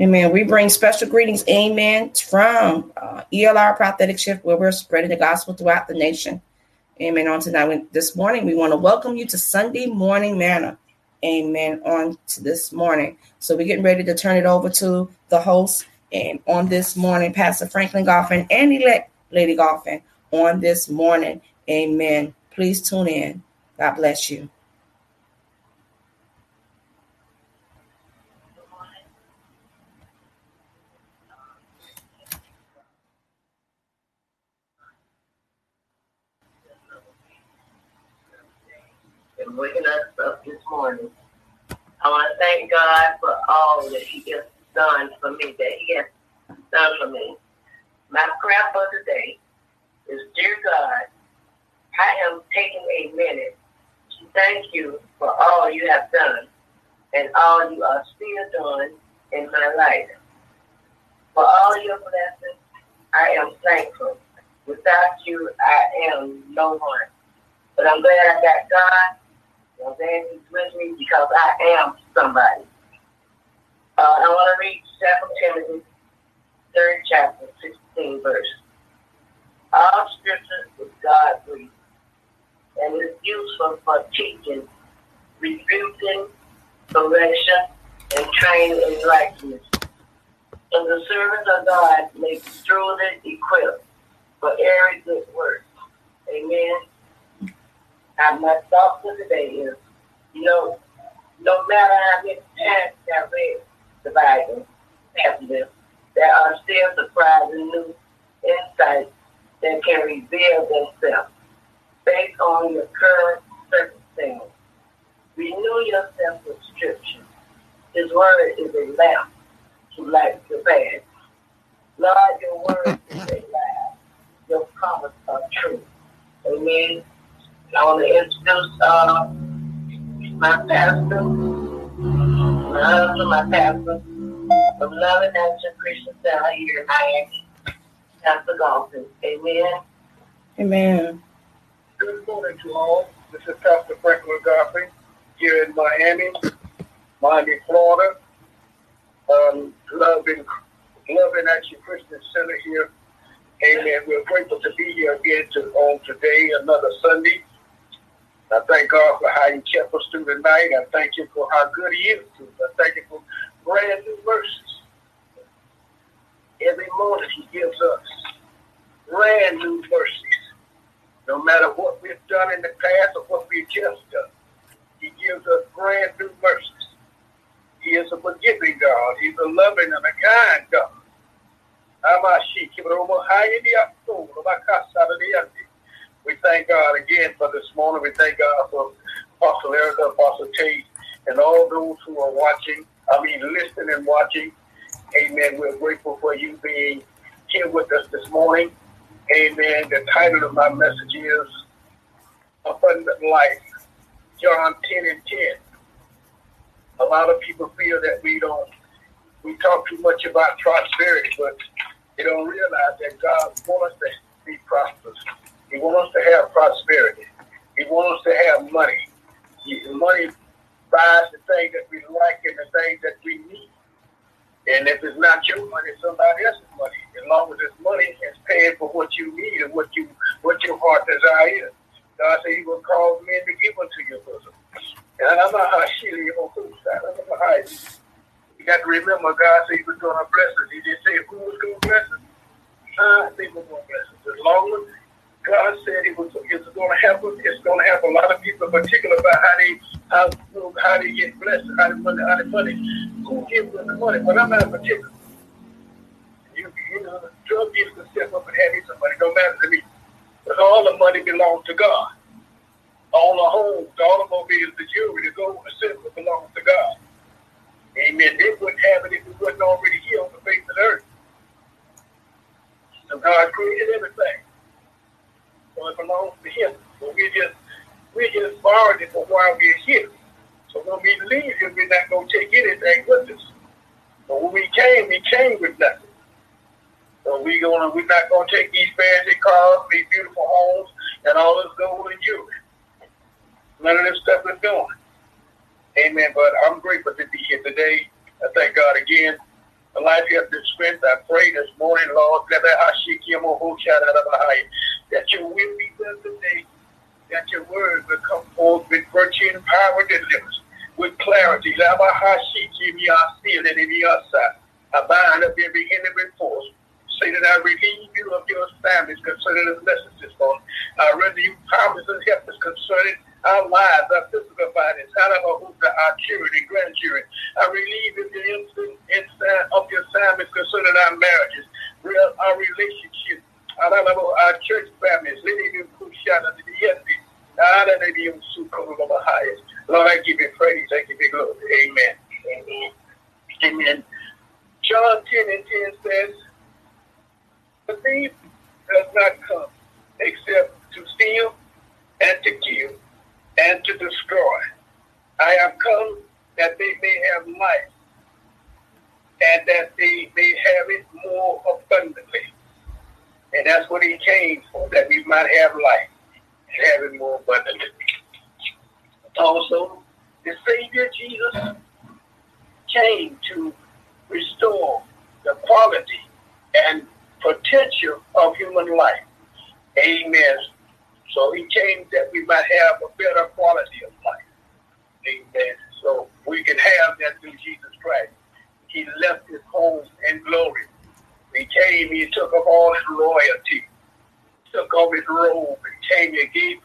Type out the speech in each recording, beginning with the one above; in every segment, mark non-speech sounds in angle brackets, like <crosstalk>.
Amen. We bring special greetings, amen, from uh, ELR Prophetic Shift, where we're spreading the gospel throughout the nation. Amen. On tonight, this morning, we want to welcome you to Sunday Morning Manna. Amen. On to this morning. So we're getting ready to turn it over to the host. And on this morning, Pastor Franklin Goffin and elect Lady Goffin on this morning. Amen. Please tune in. God bless you. Waking us up this morning. Oh, I want to thank God for all that He has done for me, that He has done for me. My prayer for today is, Dear God, I am taking a minute to thank you for all you have done and all you are still doing in my life. For all your blessings, I am thankful. Without you, I am no one. But I'm glad I got God With me because I am somebody. Uh, I want to read 2 Timothy, third chapter, 16 verse. All scripture is God breathed and is useful for teaching, rebuking, correction, and training in righteousness. And the servants of God may be truly equipped for every good work. Amen. My thought for today is, you know, no matter how many times I read the Bible, passages, there are still surprising new insights that can reveal themselves based on your current circumstances. Renew yourself with Scripture. His word is a lamp to light your path. Lord, your word is a lamp. Your promise are true. Amen. I want to introduce uh, my pastor, my husband, my pastor from Love and Action Christian Center here in Miami, Pastor Golfin. Amen. Amen. Good morning to all. This is Pastor Franklin Godfrey here in Miami, Miami, Florida. Um, Love and Love and Action Christian Center here. Amen. We're grateful to be here again to, on today, another Sunday. I thank God for how He kept us through the night. I thank you for how good He is to us. I thank you for brand new mercies. Every morning He gives us brand new mercies. No matter what we've done in the past or what we've just done, He gives us brand new mercies. He is a forgiving God. He's a loving and a kind God. We thank God again for this morning. We thank God for Apostle Erica, Apostle Tate, and all those who are watching. I mean, listening and watching. Amen. We're grateful for you being here with us this morning. Amen. The title of my message is Abundant Life, John 10 and 10. A lot of people feel that we don't, we talk too much about prosperity, but they don't realize that God wants us to be prosperous. He wants us to have prosperity. He wants us to have money. Money buys the things that we like and the things that we need. And if it's not your money, it's somebody else's money. As long as it's money, it's paying for what you need and what you what your heart desire is. God said He will cause men to give unto your bosom. And I'm not how she you got to remember God said He was going to bless us. He didn't say who was going to bless us. I think we're going to bless us. As long as God said it was it's going to happen. It's going to help a lot of people, in particular, about how they how how they get blessed, how they money, how they money, who gives them the money. But I'm not particular. You you know, drug dealers can step up and have you some money. Don't matter to me, because all the money belongs to God. All the homes, the automobiles, the jewelry, the gold, the silver belongs to God. Amen. They wouldn't have it if it wasn't already here on the face of the earth. So God created everything so it belongs to him. So we just we just borrowed it for while we're here. So when we leave here, we're not gonna take anything with us. But when we came, we came with nothing. So we gonna we're not gonna take these fancy cars, these beautiful homes, and all this gold and jewelry. None of this stuff is going. Amen. But I'm grateful to be here today. I thank God again for life, health, and strength. I pray this morning, Lord, that your will be done today, that your word will come forth with virtue and power and deliverance, with clarity. I bind up every enemy force. Say that I relieve you of your families concerning the messages, Lord. I render you powers and help us concerning our lives, our physical bodies, our children and grandchildren. I relieve you of your assignments concerning our marriages, our relationships, our church families. Lord, I give you praise. I give you glory. Amen. Amen. John 10 and 10 says, The thief does not come except to steal and to kill and to destroy. I have come that they may have life and that they may have it more abundantly. And that's what he came for, that we might have life and have it more abundantly. Also, the Savior Jesus came to restore the quality and potential of human life. Amen. So he came that we might have a better quality of life. Amen. So we can have that through Jesus Christ. He left his home in glory. He came, he took up all his royalty, took off his robe, and came and gave,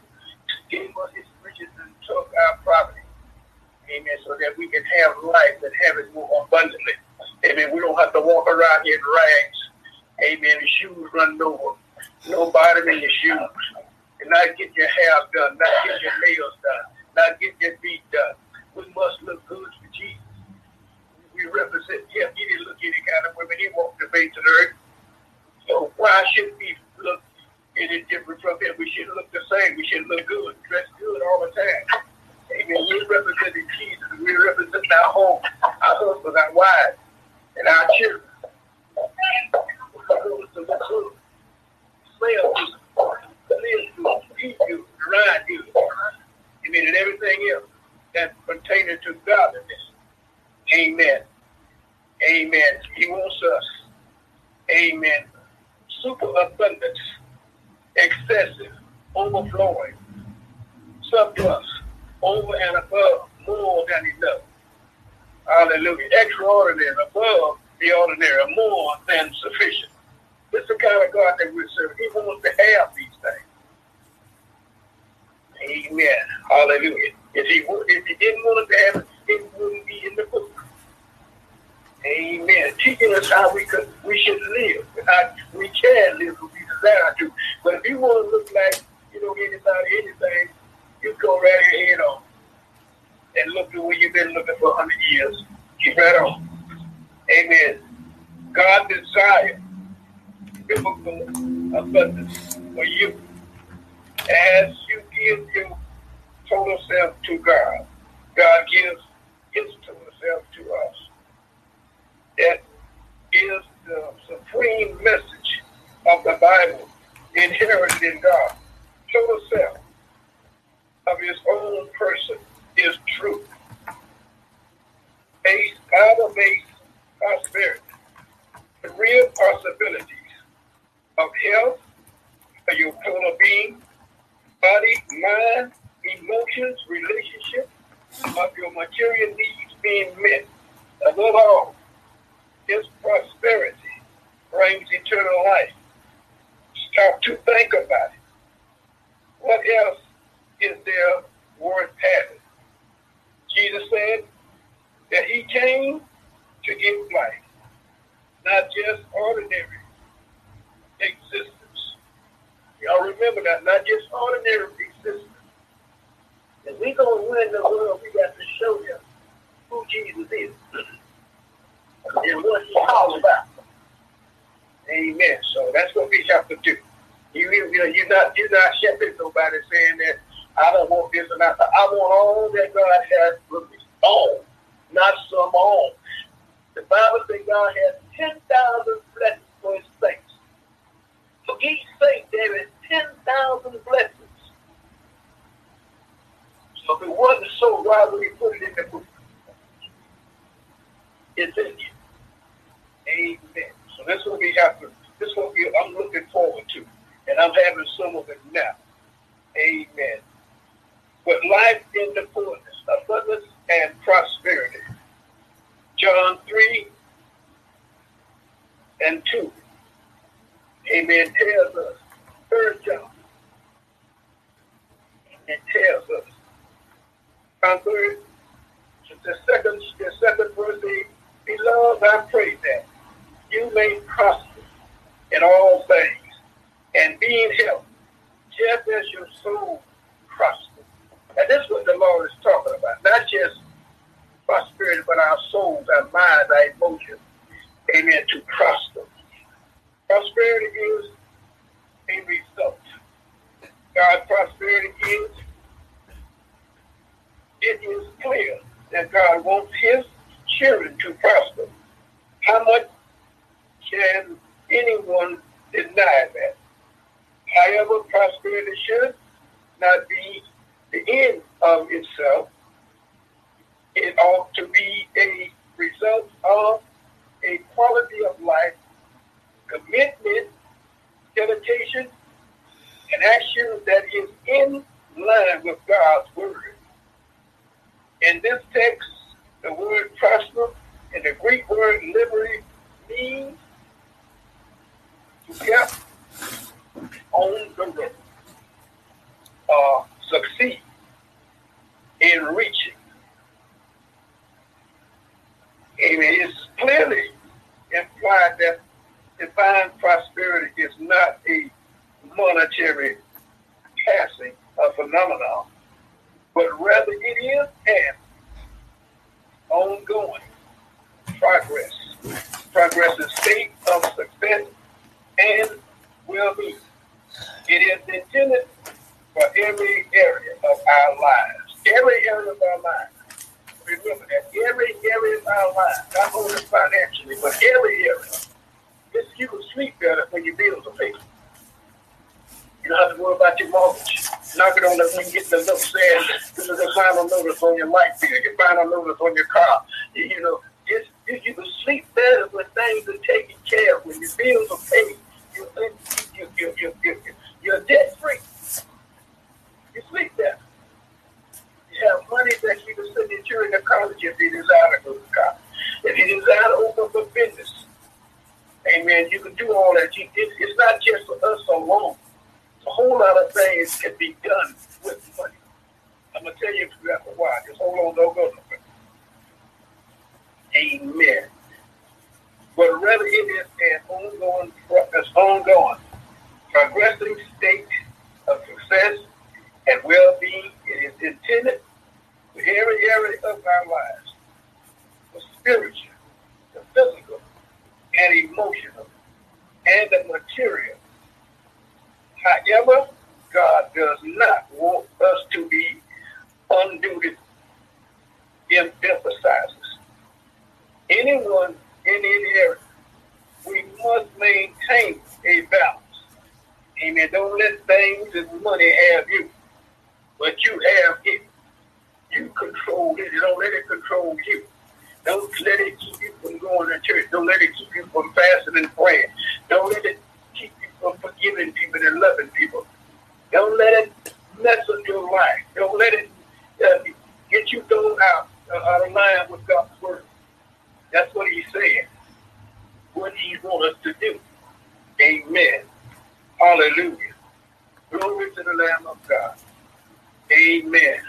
gave us his riches and took our property. Amen. So that we can have life and have it more abundantly. Amen. We don't have to walk around here in rags. Amen. The shoes run over. No bottom in your shoes and not get your hair done, not get your nails done, not get your feet done. We must look good. We represent him. He didn't look any kind of when he walked the face of the earth. So why should we look any different from him? We should look the same. We should look good, dress good all the time. Amen. We represent Jesus. We represent our home, our husbands, our wives, and our children. To look good. Smell good mean, and everything else that pertaining to godliness. Amen. Amen. He wants us. Amen. Super abundance, excessive, overflowing, surplus, over and above, more than enough. Hallelujah. Extraordinary, above the ordinary, more than sufficient. This is the kind of God that we serve. He wants to have these things. Amen. Hallelujah. If he if he didn't want to have it, it wouldn't be in the book. Amen. Teaching us how we could we should live. How we can live if we desire to. But if you want to look like you know anybody anything, you go right ahead on. And look the way you've been looking for hundred years. Keep right on. Amen. God desires biblical abundance for you as you give your total self to God. God gives his total self to us. That is the supreme message of the Bible inherited in God. Total self of his own person is truth. Based, Bible-based prosperity. The real possibilities of health for your total being, body, mind, emotions, relationship, of your material needs being met. Above all, this prosperity brings eternal life. Stop to think about it. What else is there worth having? Jesus said that he came to give life, not just ordinary existence. Y'all remember that, not just ordinary existence. If we're gonna win the world, we got to show them who Jesus is <clears throat> and what he's all about. Amen. So that's what we have to do. You, you know, you're not you're not shepherding nobody saying that I don't want this and that. I want all that God has for me. All, not some all. The Bible says God has ten thousand blessings for his saints. For each saint there is 10,000 blessings. So if it wasn't so, why would he put it in the book? It's in you. Amen. So this will be happening. This will be I'm looking forward to. And I'm having some of it now. Amen. But life in the fullness, abundance and prosperity. John 3 and 2. Amen. Tells us, third John. It tells us. Conclude the second the second verse Beloved, I pray that you may prosper in all things and be in health, just as your soul prospers. And this is what the Lord is talking about. Not just prosperity, but our souls, our minds, our emotions. Amen. To prosper. Prosperity is a result. God's prosperity is, it is clear that God wants his children to prosper. How much can anyone deny that? However, prosperity should not be the end of itself. It ought to be a result of a quality of life, commitment, dedication, and action that is in line with God's word. In this text, the word prosper and the Greek word liberty means get on the road, uh, succeed in reaching. Amen. It's clearly implied that divine prosperity is not a monetary passing, a phenomenon, but rather it is an ongoing progress. Progress is state of success and well-being. It is intended for every area of our lives. Every area of our lives. Remember that every area of our lives, not only financially, but every area. This, you can sleep better when your bills are paid. You don't have to worry about your mortgage. Knock it on the when you get the note saying this is the final notice on your light bill, your final notice on your car. You, you know, just you, you can sleep better when things are taken care of, when your bills are paid. You, you, you, you, you, you, you're debt free. You sleep there. You have money that you can send your children to college if you desire to go to college. If you desire to open up a business, amen, you can do all that. You, it, it's not just for us alone a whole lot of things can be done with money. I'm gonna tell you exactly why. Just hold on, don't go nowhere. Amen. But rather it is an ongoing, it's ongoing, progressing state of success and well-being. It is intended for every area of our lives, the spiritual, the physical, and emotional, and the material However, God does not want us to be unduly emphasizes. Anyone in any area, we must maintain a balance. Amen. Don't let things and money have you, but you have it. You control it. Don't let it control you. Don't let it keep you from going to church. Don't let it keep you from fasting and praying. Don't let it keep you from forgiving people and loving people. Don't let it mess up your life. Don't let it uh, get you thrown out, uh, out of line with God's word. That's what he's saying. What he wants us to do. Amen. Hallelujah. Glory to the Lamb of God. Amen.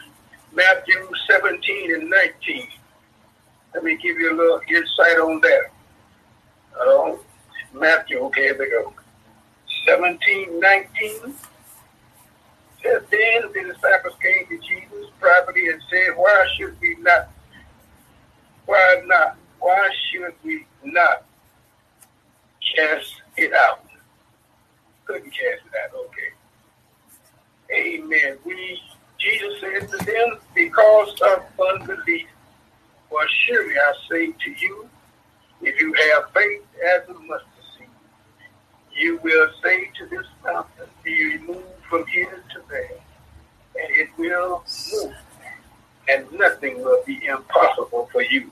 Matthew 17 and 19. Let me give you a little insight on that. Uh, Matthew, okay, here we go. 17, 19. Says, then the disciples came to Jesus privately and said, Why should we not? Why not? Why should we not cast it out? Couldn't cast it out, okay. Amen. We Jesus said to them, Because of unbelief. Well, surely I say to you, if you have faith as a mustard seed, you will say to this mountain, be removed from here to there, and it will move. and nothing will be impossible for you.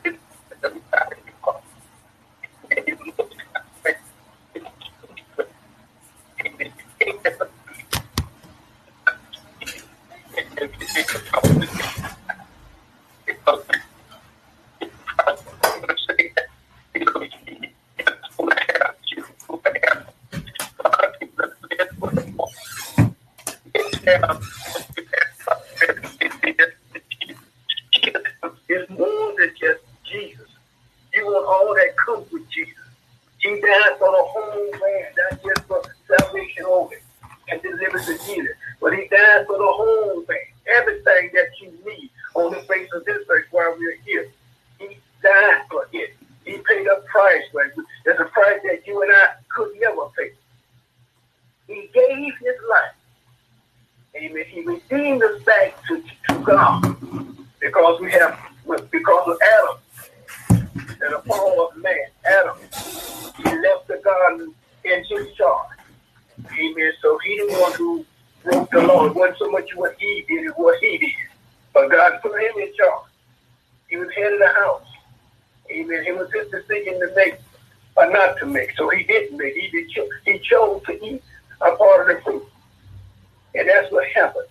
that's what happens.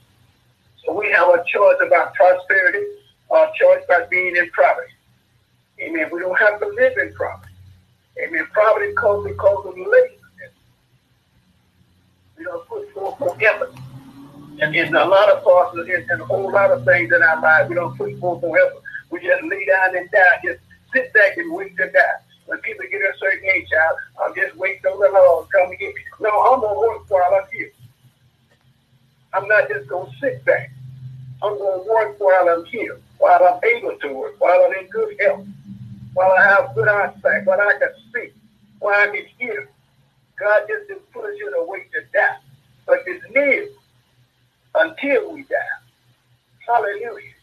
So we have a choice about prosperity, a choice about being in poverty. Amen. We don't have to live in poverty. Amen. Poverty comes because of laziness. We don't put forth no effort. And in a lot of parts, and a whole lot of things in our lives, we don't put forth no effort. We just lay down and die. Just sit back and wait to die. When people get a certain age, I'm just waiting on the Lord to come and get me. No, I'm gonna work while I'm here. I'm not just gonna sit back. I'm gonna work while I'm here, while I'm able to work, while I'm in good health, while I have good eyesight, while I can speak, while I can hear. God just didn't put us in a way to die, but it's near until we die. Hallelujah.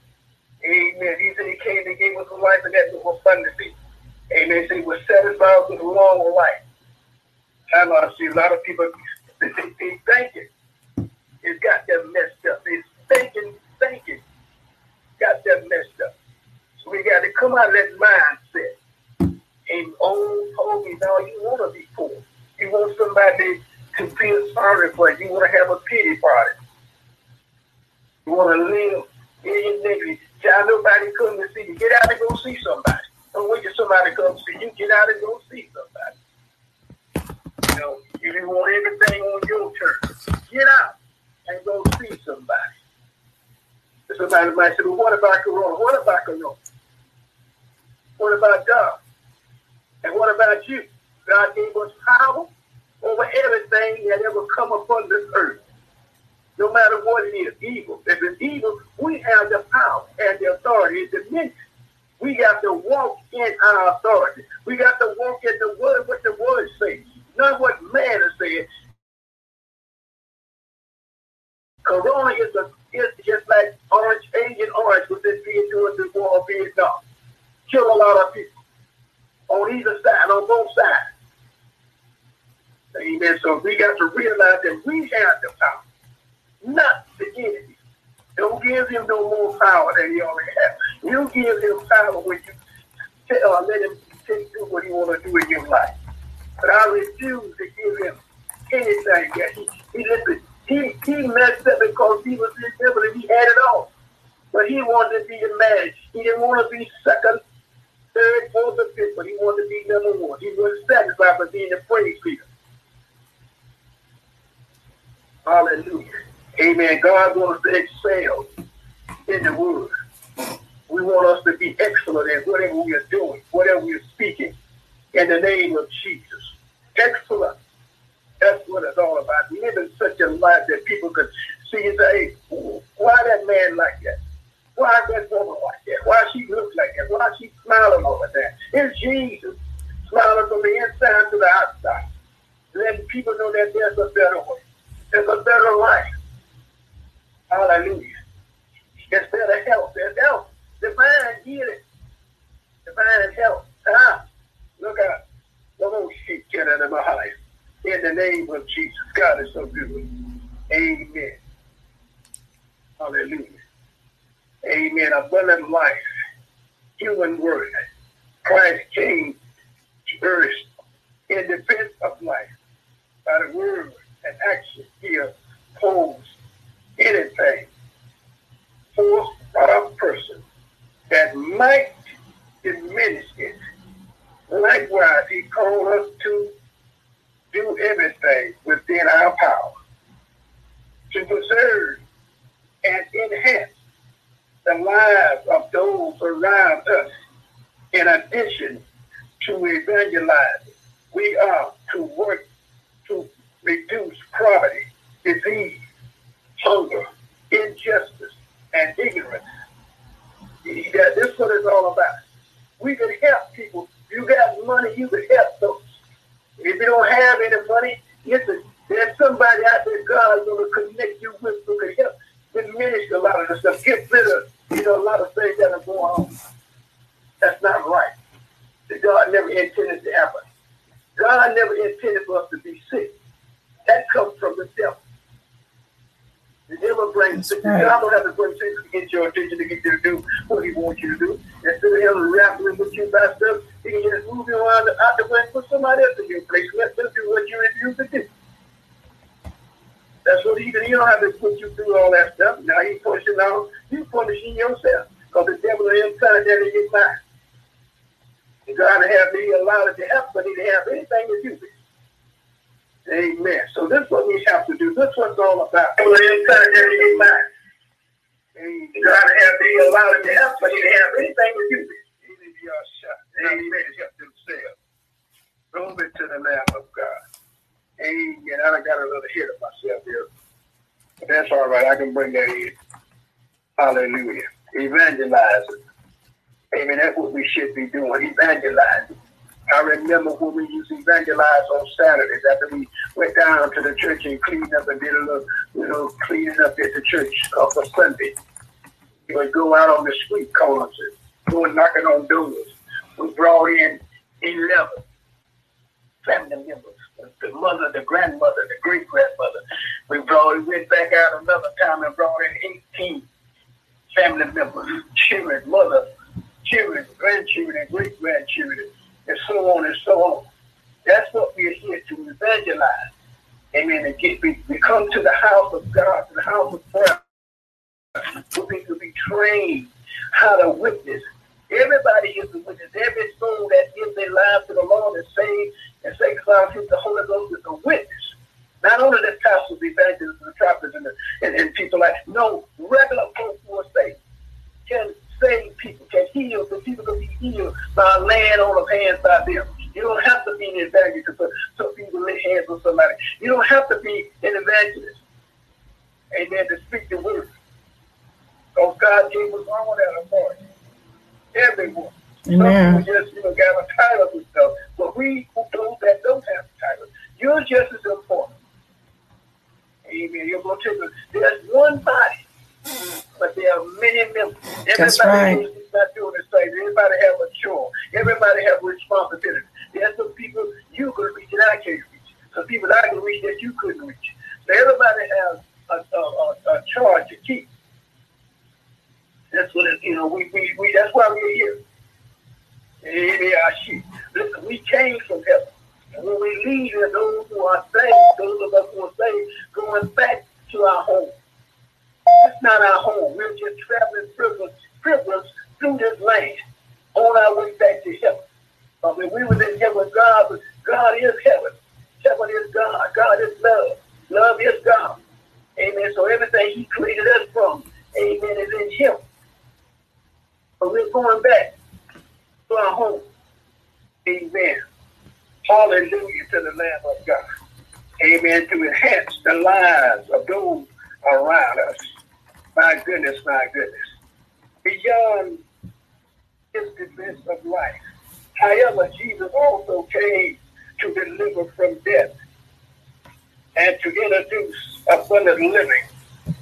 Amen. He said he came and gave us a life and that was abundantly. Amen. So he was satisfied with a long life. And I see a lot of people they, they, they thinking. It's got them messed up. It's thinking, thinking. Got them messed up. So we got to come out of that mindset. And told me, now you want to be poor. You want somebody to feel sorry for you. You want to have a pity party. You want to live in your negative. Tell nobody come to see you. Get out and go see somebody. Don't wait till somebody comes to you. Get out and go see somebody. You know, if you want everything on your terms, get out and go see somebody. Somebody might say, well, what about Corona? What about Corona? What about God? And what about you? God gave us power over everything that ever come upon this earth. No matter what it is, evil. If it's evil, we have the power and the authority and dominion. We got to walk in our authority. We got to walk in the word, what the word says, not what man is saying. Corona is, a, is just like Orange, Agent Orange was this being doing the war of Vietnam. Kill a lot of people on either side, on both sides. Amen. So we got to realize that we have the power, not the enemy. Don't give him no more power than he already has. You give him power when you tell, uh, let him take do what he want to do in your life. But I refuse to give him anything that he he listen, he he messed up because he was and he had it all. But he wanted to be the man. He didn't want to be second, third, fourth, or fifth, but he wanted to be number one. He wasn't satisfied with being the praise leader. Hallelujah. Amen. God wants us to excel in the word. We want us to be excellent in whatever we are doing, whatever we are speaking, in the name of Jesus. Excellent. That's what it's all about. Living such a life that people could see and say, hey, why that man like that? Why that woman like that? Why she looks like that? Why she smiling over there? It's Jesus smiling from the inside to the outside. Letting people know that there's a better way. There's a better life. Hallelujah. There's better health. There's health. Divine healing. Divine health. Ah, look out. The whole shit get out of my life. In the name of Jesus. God is so good. Amen. Hallelujah. Amen. Abundant life, human worth. Christ came to earth in defense of life by the word and action he opposed anything forced by a person that might diminish it. Likewise, he called us to do everything within our power to preserve and enhance the lives of those around us. In addition to evangelizing, we are to work to reduce poverty, disease, hunger, injustice, and ignorance. Yeah, this is what it's all about. We can help people. You got money, you can help those. If you don't have any money, listen, there's somebody out there God is going to connect you with who can help diminish a lot of the stuff. Get rid of, you know, a lot of things that are going on. That's not right. God never intended to happen. God never intended for us to be sick. That comes from the devil. The devil brings sickness. Right. God don't have to bring sickness to get your attention to get you to do what he wants you to do. Instead of him rapping with you about stuff, he can just move you around out the way and put somebody else in your place. Let them do what you refuse to do. That's what he can. He don't have to put you through all that stuff. Now he's pushing out. You punishing yourself because the devil is inside there in your mind. And God have me allow it to happen, but he didn't have anything to do with it. Amen. So this is what we have to do. This is what it's all about. Inside there in your mind. God have allow it to happen, but didn't have anything to do with it. Amen. Help themselves. Glory to the Lamb of God. Amen. I got a little hit of myself here. But that's all right. I can bring that in. Hallelujah. Evangelizing. Amen. That's what we should be doing. Evangelizing. I remember when we used to evangelize on Saturdays after we went down to the church and cleaned up and did a little, you know, cleaning up at the church uh, for Sunday. We would go out on the street corners and go knocking on doors. We brought in 11 family members the mother, the grandmother, the great grandmother. We brought, we went back out another time and brought in 18 family members, children, mother, children, grandchildren, great grandchildren, and so on and so on. That's what we're here to evangelize. Amen. And get, we, we come to the house of God, to the house of prayer. We to be trained how to witness. Everybody is a witness. Every soul that gives their life to the Lord is saved and sanctified the Holy Ghost is a witness. Not only the pastors, evangelists, the prophets, and, the, and, and people like no regular folks are saved can save people, can heal, the people can be healed by laying on of hands by them. You don't have to be an evangelist for some people lay hands on somebody. You don't have to be an evangelist. Amen. To speak the word. Because God gave us all that authority. Everyone. Amen. Some people just you know got a title and stuff. But we who those that don't have a title, you're just as important. Amen. You're going to take a, there's one body, but there are many members. Everybody That's right. is not doing the same. Everybody have a chore. Everybody have a responsibility. There's some people you could reach that I can't reach. Some people I can reach that you couldn't reach. So everybody has a, a, a, a charge to keep. That's what it, you know. We, we, we that's why we're here. Listen, we came from heaven. And when we leave those who are saved, those of us who are saved, going back to our home. It's not our home. We're just traveling privilege, privilege through this land on our way back to heaven. But when we were in heaven, God, God is heaven. Heaven is God. God is love. Love is God. Amen. So everything He created us from, amen, is in Him. But we're going back to our home. Amen. Hallelujah to the Lamb of God. Amen. To enhance the lives of those around us. My goodness, my goodness. Beyond his defense of life. However, Jesus also came to deliver from death and to introduce abundant living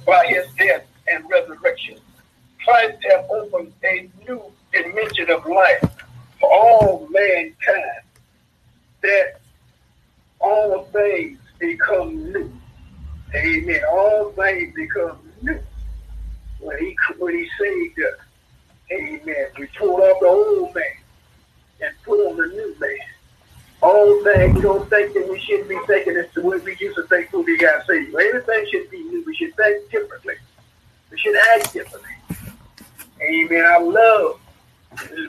by his death and resurrection. Christ has opened a new dimension of life for all mankind that all things become new. Amen. All things become new when he when he saved us. Amen. We pulled off the old man and put on the new man. All things don't think that we shouldn't be thinking it's the way we used to think when we got saved. Everything should be new. We should think differently. We should act differently. Amen. I love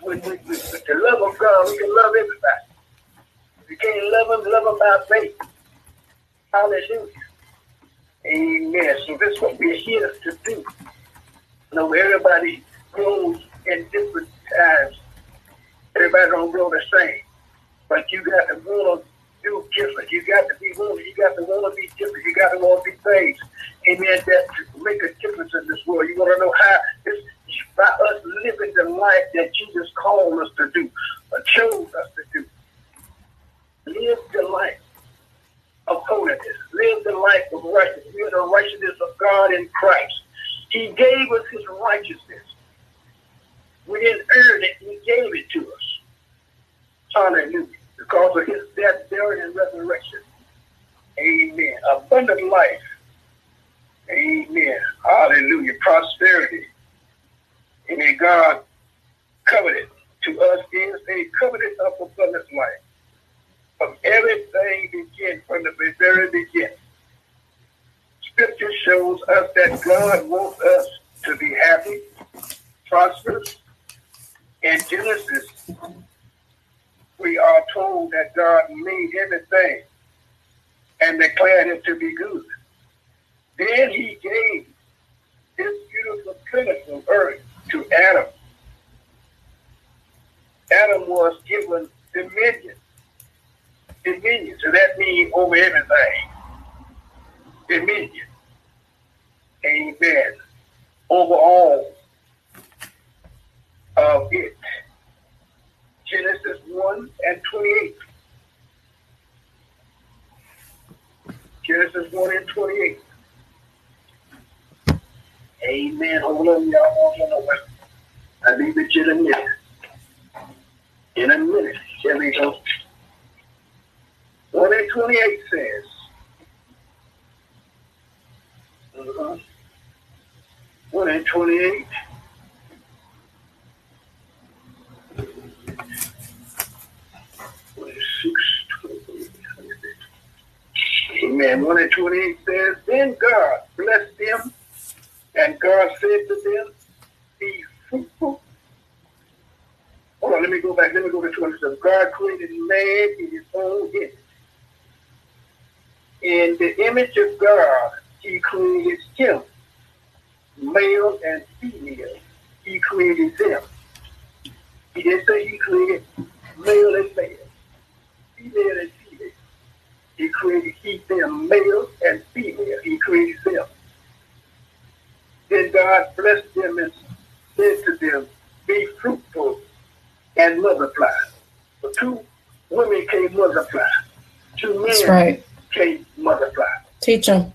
when we, with the love of God, we can love everybody. We can't love them, love them by faith. Hallelujah. Amen. So this is what we're here to do. You know, everybody grows in different times. Everybody don't grow the same. But you got to want to do different. You got to be willing. You got to want to be different. You got to want to be things. Amen. That make a difference in this world. You want to know how it's by us living the life that Jesus called us to do, or chose us to do. Live the life of holiness. Live the life of righteousness. Live the righteousness of God in Christ. He gave us his righteousness. We didn't earn it. He gave it to us. Hallelujah. Because of his death, burial, and resurrection. Amen. Abundant life. Amen. Hallelujah. Prosperity. Amen. God covenant to us is a covenant of abundant life. From everything begin from the very beginning. Scripture shows us that God wants us to be happy, prosperous. In Genesis, we are told that God made everything and declared it to be good. Then he gave this beautiful, plentiful earth to Adam. Adam was given dominion. Dominion. So that means over everything. Dominion. Amen. Over all of it. Genesis 1 and 28. Genesis 1 and 28. Amen. Hold on, y'all. Hold on. I'll be with you in a minute. In a minute. Here we go. 1 and 28 says, 1 and 28. Amen. 1 and 28 says, Then God blessed them and God said to them, Be fruitful. Hold on, let me go back. Let me go back to 27. God created man in his own image. In the image of God, he created him, male and female. He created them. He didn't say he created male and male, female and female. He created he them male and female. He created them. Then God blessed them and said to them, Be fruitful and multiply. So two women can multiply. Two men That's right. can multiply. Teach them.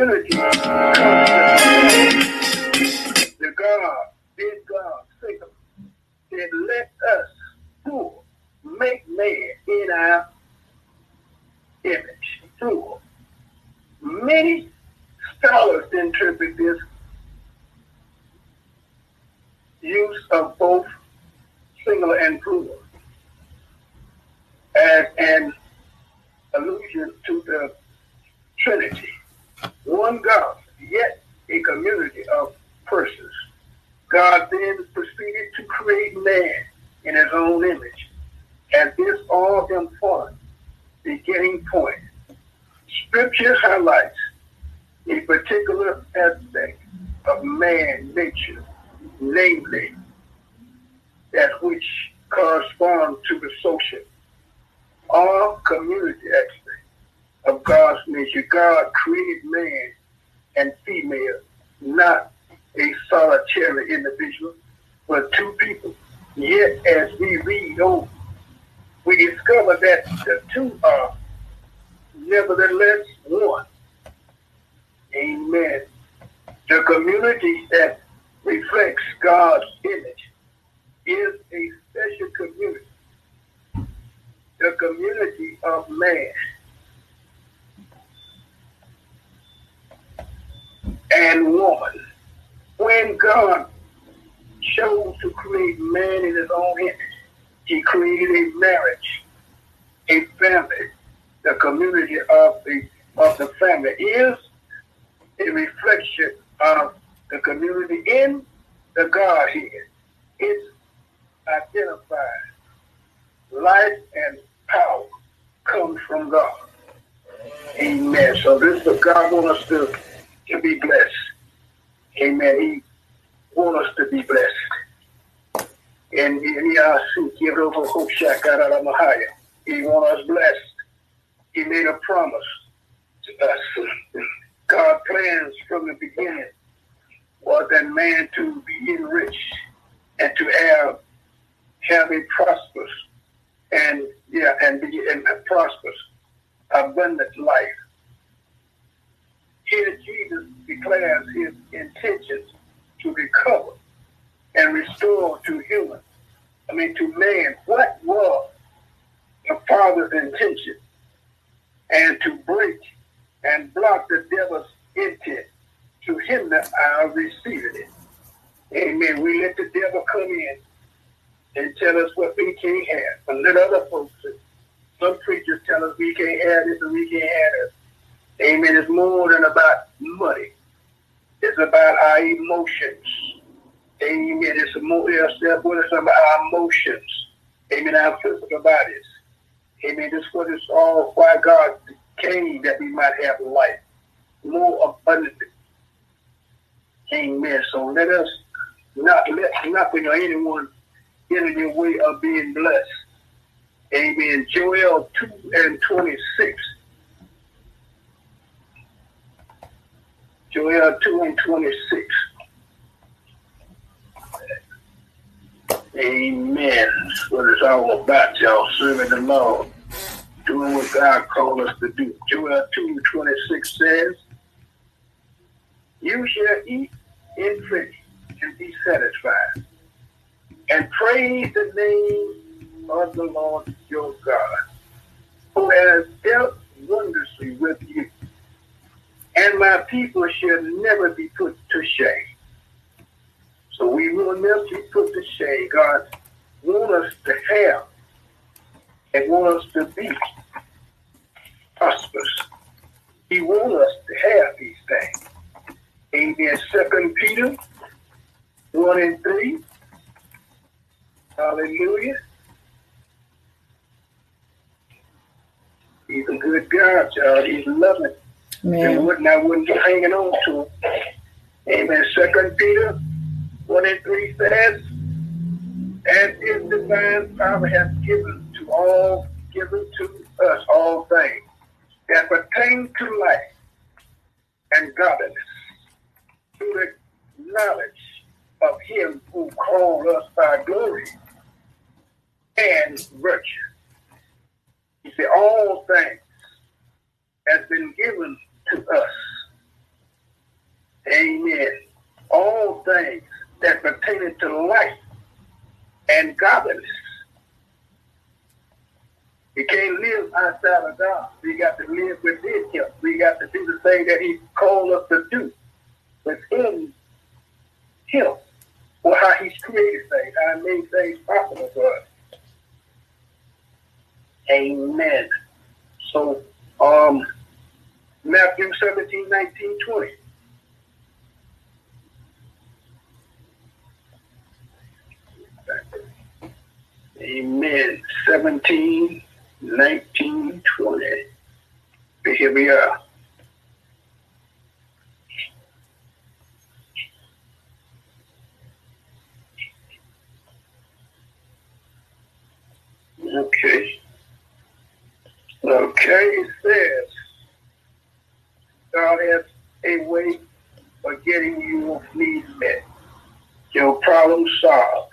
Community us. God plans from the beginning was that man to be enriched and to have have a prosperous and yeah and be and a prosperous abundant life. Here Jesus declares his intentions to recover and restore to human, I mean to man, what was the Father's intention and to break and block the devil's intent to hinder our receiving it. Amen. We let the devil come in and tell us what we can't have. And let other folks, some preachers tell us we can't have this and we can't have this. Amen. It's more than about money. It's about our emotions. Amen. It's more it's about our emotions. Amen. Our physical bodies. Amen. This is what it's all why God came that we might have life more abundantly. Amen. So let us not let nothing or anyone get in your way of being blessed. Amen. Joel 2 and 26. Joel 2 and 26. Amen. What it's all about, y'all. Serving the Lord. Doing what God called us to do. Joel 2 26 says, You shall eat in plenty and be satisfied. And praise the name of the Lord your God, who has dealt wondrously with you. And my people shall never be put to shame. So we will never be put to shame. God want us to have and want us to be prosperous. He wants us to have these things. Amen. Second Peter 1 and 3. Hallelujah. He's a good God, child. He's loving. Man. And wouldn't I wouldn't be hanging on to him. Amen. Second Peter one and three says, "As his divine power has given to all, given to us all things that pertain to life and godliness, through the knowledge of Him who called us by glory and virtue." He said, "All things has been given to us." Amen. All things that pertain to life and godliness. We can't live outside of God. We got to live within Him. We got to do the thing that He called us to do within Him, or how He's created things, how He made things possible for us. Amen. So, um, Matthew 17, 19, 20. Amen. 17, 19, 20. Here we are. Okay. Okay, says God has a way of getting your needs met, your problem solved.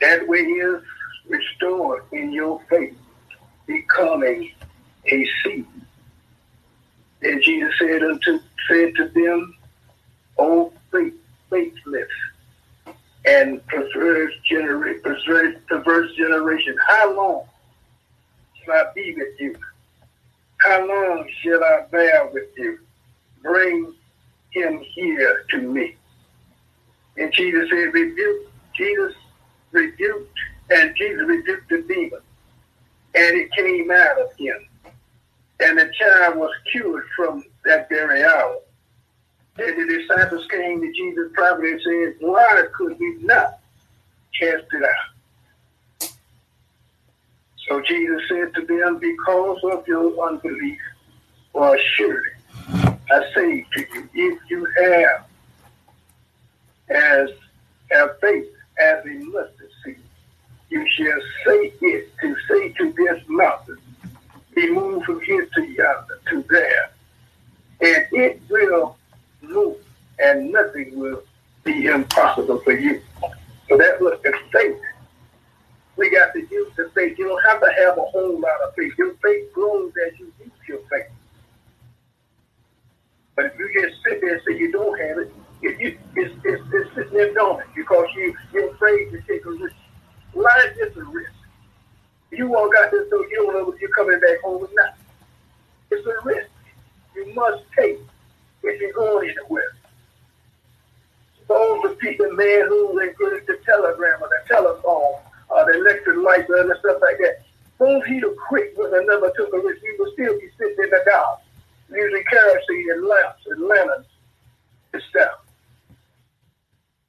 That way is restored in your faith, becoming a seed. And Jesus said unto said to them, O faith, faithless and perverse perverse generation, how long shall I be with you? How long shall I bear with you? Bring him here to me. And Jesus said, rebuke. Jesus rebuked, and Jesus rebuked the demon, and it came out of him. And the child was cured from that very hour. And the disciples came to Jesus privately and said, Why could we not cast it out? So Jesus said to them, Because of your unbelief, well, surely I say to you, if you have as have faith as a mustard you shall say it to say to this mountain, be moved from here to yonder to there, and it will move, and nothing will be impossible for you. So that was the faith. We got to use the faith. You don't have to have a whole lot of faith. Your faith grows as you use your faith. But if you just sit there and say you don't have it, it, it it's, it's, it's sitting there dormant because you, you're afraid to take a risk. Life is a risk. You walk out this door, you don't know if you're coming back home or not. It's a risk you must take if you're going anywhere. Suppose the people, man who at the telegram or the telephone or the electric light and stuff like that. Suppose he'd have quit when the number took a risk, he would still be sitting in the dark, using kerosene and lamps and lanterns and stuff.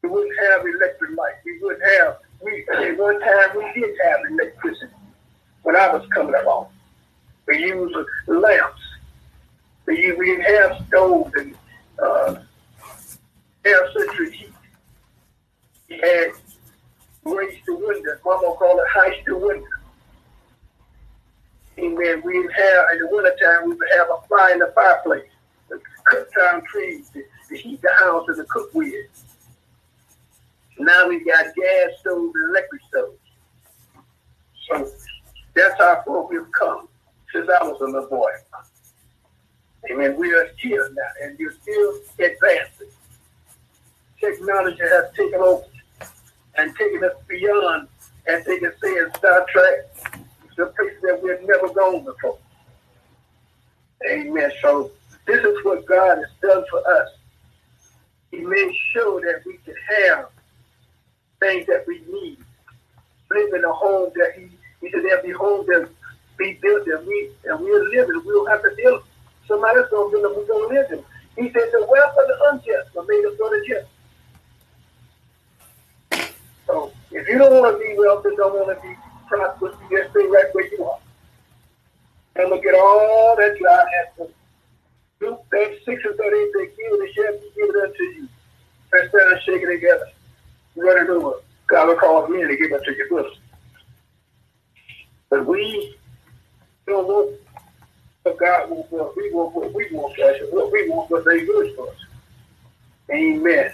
We wouldn't have electric light. We wouldn't have, we, at one time we did have electricity when I was coming along. We used lamps. We, didn't have stoves and uh, air central heat. We had raised the window. Mama called it high the window. Amen. We didn't have, in the wintertime, we would have a fire in the fireplace, cut down trees to, to heat the house and to cook with. Now we got gas stoves and electric stoves. So that's how far we've come since I was a little boy. Amen. We are here now, and you're still advancing. Technology has taken over and taken us beyond, as they can say in Star Trek, the place that we've never gone before. Amen. So this is what God has done for us. He made sure that we can have things that we need. Live in a home that He He said there'll be homes that be built and we and we'll live in. We don't have to build somebody else gonna build them, we're gonna live in. He said the wealth of the unjust are made for the just. So if you don't want to be wealthy, don't want to be prosperous, you just stay right where you are. And look at all that God has to do. That six or thirty they give it, shall be given unto you. Press down and shake it together. Run it over. God will cause me to give it to your bosom. But we don't want what God wants what we want what we want, Pastor. What we want what they good for us. Amen.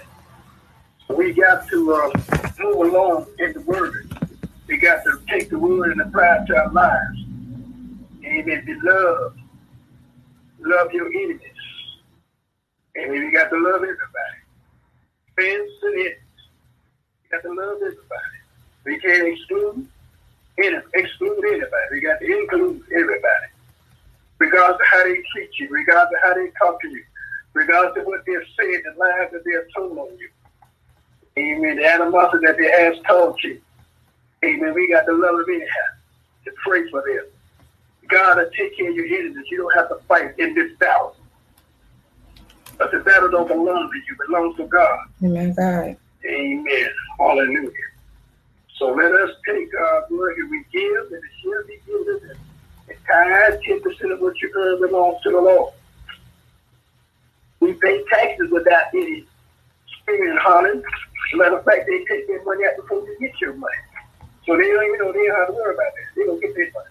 We got to uh, move along in the word. We got to take the word and apply it to our lives. Amen. Be love. Love your enemies. Amen. We got to love everybody. Friends and enemies. We got to love everybody. We can't exclude any, exclude anybody. We got to include everybody. Regardless of how they treat you, regardless of how they talk to you, regardless of what they've said, the lies that they've told on you. Amen. The animosity that they have told you. Amen. We got to love them anyhow. To pray for them. God will take care of your enemies. You don't have to fight in this battle. But the battle don't belong to you, it belongs to God. Amen, God. Amen. Hallelujah. So let us take uh, our word and we give, and it shall be given. And tithe, 10% of what you earn belongs to the Lord. We pay taxes without any screaming and hollering. Matter of fact, they take their money out before you get your money. So they don't even know they don't have to worry about that. They're going to get their money.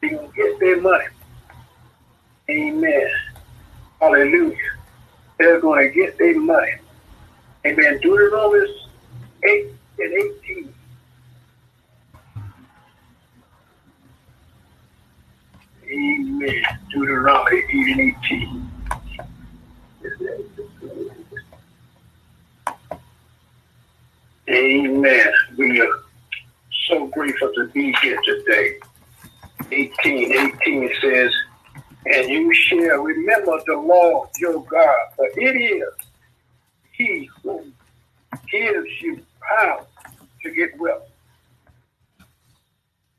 They're going to get their money. Amen. Hallelujah. They're going to get their money. Amen. Deuteronomy 8 and 18. Amen. Deuteronomy 8 and 18. Amen. We are so grateful to be here today. 18, 18 says, And you shall remember the Lord your God, for it is he gives you power to get wealth,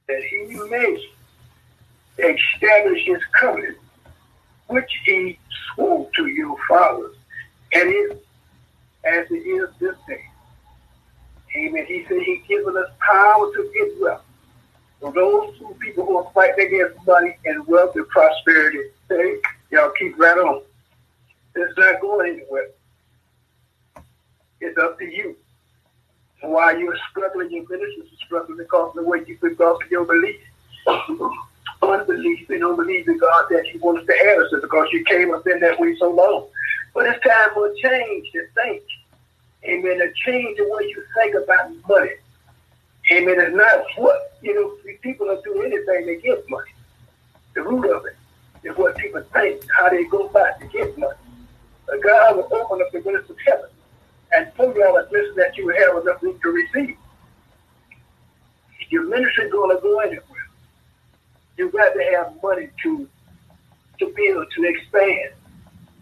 that he may establish his covenant, which he swore to your fathers, and is as it is this day. Amen. He said he given us power to get wealth. So those two people who are fighting against money and wealth and prosperity, say, y'all keep right on. It's not going anywhere. It's up to you. And while you're struggling, your ministry is struggling because of the way you because of your belief. <clears throat> Unbelief and unbelief in God that He wants to have us because you came up in that way so long. But it's time for a change to think. Amen. A change the way you think about money. Amen. It's not what, you know, people don't do anything to get money. The root of it is what people think, how they go about to get money. But God will open up the windows of heaven and a blessing that you have enough room to receive. Your ministry going to go anywhere. You got to have money to to build, to expand,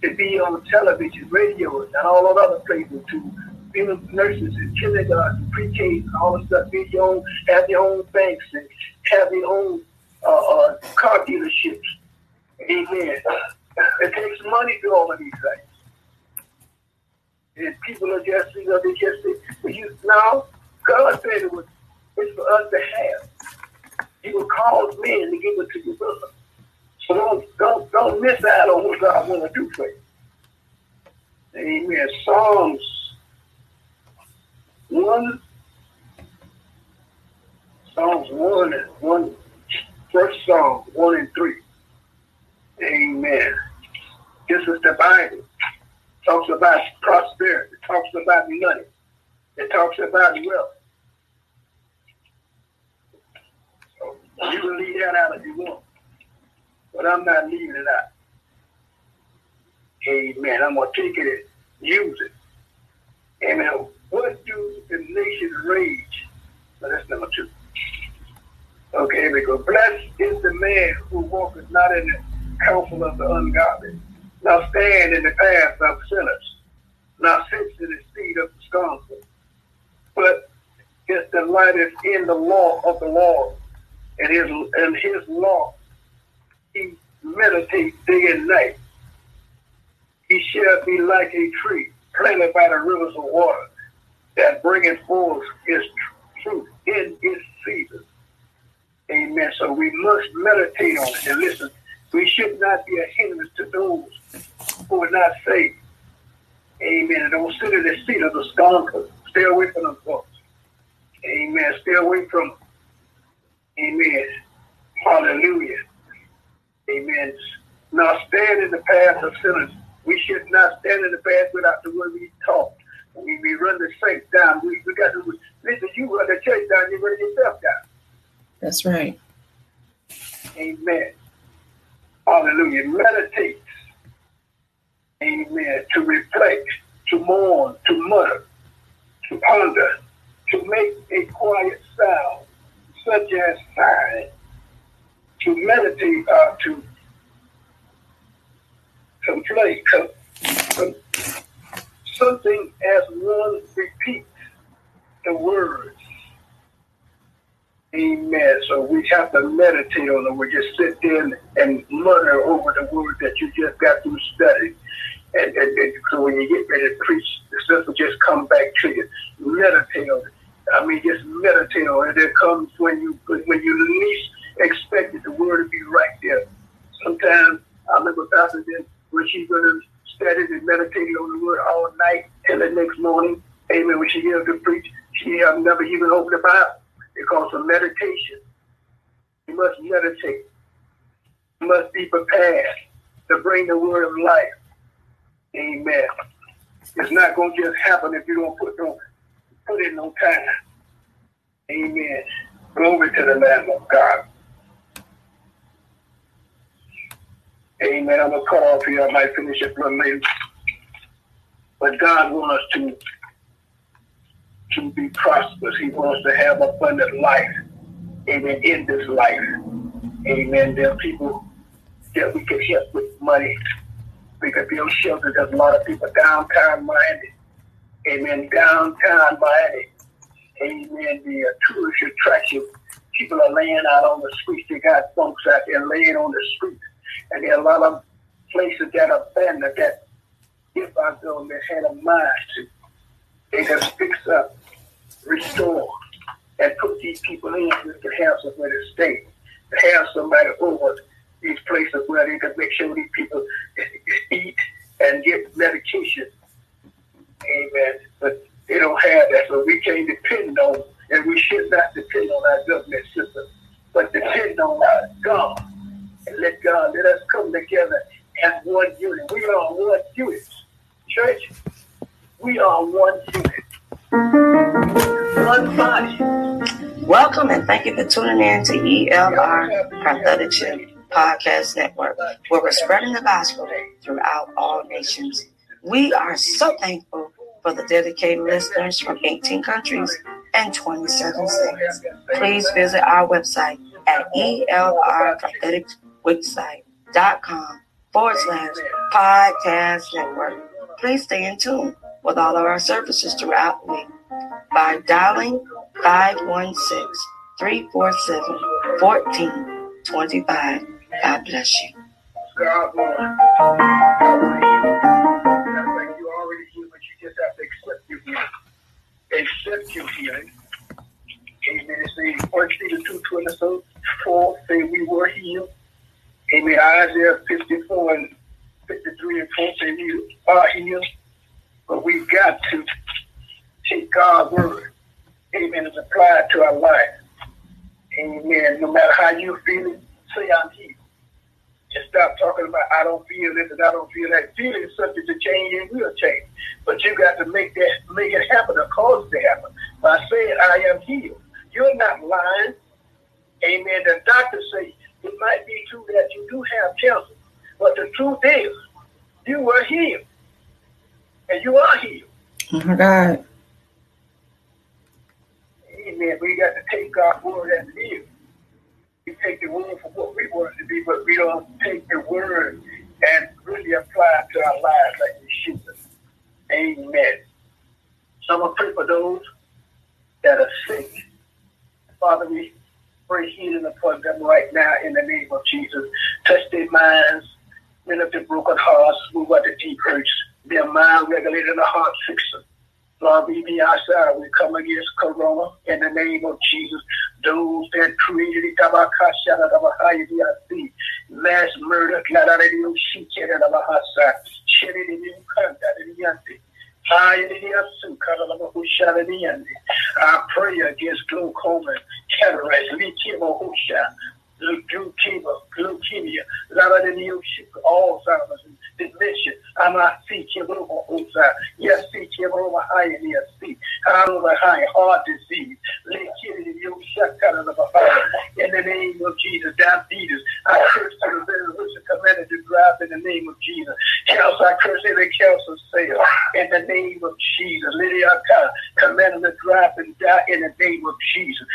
to be on television, radio, and all of other places, to build nurses and kindergarten, pre-K, all the stuff. Be your own, have your own banks and have your own uh, uh, car dealerships. Amen. It takes money to do all of these things. And people are just, you know, they just you, now, God said it was it's for us to have. He will cause men to give it to your brother. So don't, don't, don't miss out on what God want to do for you. Amen. Psalms 1, Psalms 1 and 1, first Psalm 1 and 3. Amen. This is the Bible talks about prosperity, it talks about money, it talks about wealth. So you can leave that out if you want, but I'm not leaving it out. Amen. I'm gonna take it and use it. Amen. What do the nations rage? Well, that's number two. Okay, we go. Blessed is the man who walketh not in the counsel of the ungodly now stand in the path of sinners, now sits in the seat of the scornful. But his delight is in the law of the Lord, and his and his law he meditates day and night. He shall be like a tree planted by the rivers of water, that bringeth forth his truth in its season. Amen. So we must meditate on it. And listen, we should not be a hindrance to those who are not saved. Amen. And don't sit in the seat of the scoundrels. Stay away from them folks. Amen. Stay away from. Amen. Hallelujah. Amen. Now stand in the path of sinners. We should not stand in the path without the word we taught. We, we run the saints down. We, we got to listen. You run the church down. You run yourself down. That's right. Amen. Hallelujah. Meditate. Amen. To reflect, to mourn, to mutter, to ponder, to make a quiet sound, such as sighing, to meditate, uh, to complain, com, com, something as one repeats the words. Amen. So we have to meditate on it. We just sit there and mutter over the word that you just got through studying. And, and, and, so when you get ready to preach, the stuff will just come back to you. Meditate on it. I mean, just meditate on it. It comes when you when you least expect it. The word to be right there. Sometimes I remember Pastor did when going to study and meditate on the word all night till the next morning. Amen. When she gets to preach, she have never even opened the Bible because of meditation. You must meditate. You must be prepared to bring the word of life. Amen. It's not going to just happen if you don't put no put in no time. Amen. Glory to the Lamb of God. Amen. I'm gonna cut off here. I might finish it a little. But God wants us to to be prosperous. He wants to have abundant life. Amen. In this life. Amen. There are people that we can help with money. We can build shelters. There's a lot of people downtown minded. Amen. Downtown Miami. Amen. The uh, tourist attraction. People are laying out on the streets. They got folks out there laying on the streets. And there are a lot of places that are abandoned that if our government had a mind to, they could fix up, restore, and put these people in to have somewhere to stay, to have somebody over these places where they can make sure these people eat and get medication. Amen. But they don't have that, so we can't depend on, and we should not depend on our government system, but depend on our God. And let God, let us come together as one unit. We are one unit. Church, we are one unit. One body. Welcome and thank you for tuning in to ELR Prophetic Podcast Network, where we're spreading the gospel throughout all nations. We are so thankful for the dedicated listeners from 18 countries and 27 states. Please visit our website at elrpropheticswebsite.com forward slash podcast network. Please stay in tune with all of our services throughout the week by dialing 516 347 1425. God bless you. God, you already but you just have to accept. Accept. Amen. It says, 1 Peter 2 24 say we were healed. Amen. Isaiah 54 and 53 and 4 say we are healed. But we've got to take God's word. Amen. And apply it to our life. Amen. No matter how you feel say I'm healed. And stop talking about I don't feel this and I don't feel that. Feeling is subject to change and will change. But you got to make that make it happen or cause it to happen by saying I am healed. You're not lying. Amen. The doctors say it might be true that you do have cancer, but the truth is you were healed. And you are healed. Oh my God. Amen. We got to take God's word as it is. We take the word for what we want it to be, but we don't take the word and really apply it to our lives like we should. Amen. So I'm going to pray for those that are sick. Father, we pray healing upon them right now in the name of Jesus. Touch their minds, mend up their broken hearts, move out the deep hurts, their mind regulated the heart fixer. Lord, we be outside. We come against Corona in the name of Jesus. those that created it, mass murder, I pray against glaucoma, cataracts, leukemia, leukemia, leukemia, Alzheimer's, dementia. I'm not seeking over Yes, seeking over high and yes, see. Over high heart disease. In the name of Jesus, diabetes. I curse to the rich commanded to drive in the name of Jesus. Cancer, I curse every cancer cell in the name of Jesus. Lydia, commanded to drive and die in the name of Jesus.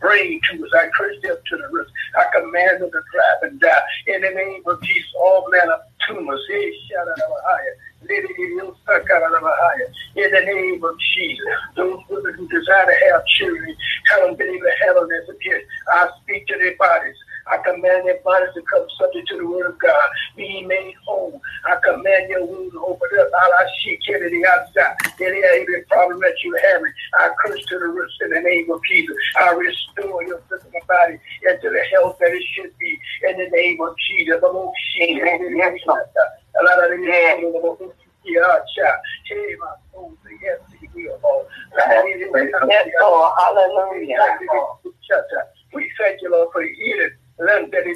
Brain tumors, I curse them to the root. I command them to drive and die in the name of Jesus. All manner of tumors, in the name of Jesus. Those women who desire to have children, haven't been able to have them as a gift. I speak to their bodies. I command their bodies to come subject to the word of God. Be made whole. I command your wounds to open up. Allah she carry the outside. Any every problem that you're having, I curse to the roots in the name of Jesus. I restore your physical body into the health that it should be in the name of Jesus. Yes, Lord. Hallelujah. We thank you, Lord, for healing.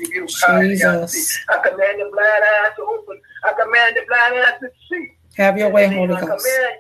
Jesus. I command the blind eyes to open. I command the blind eyes to see. Have your way, Holy Ghost. I command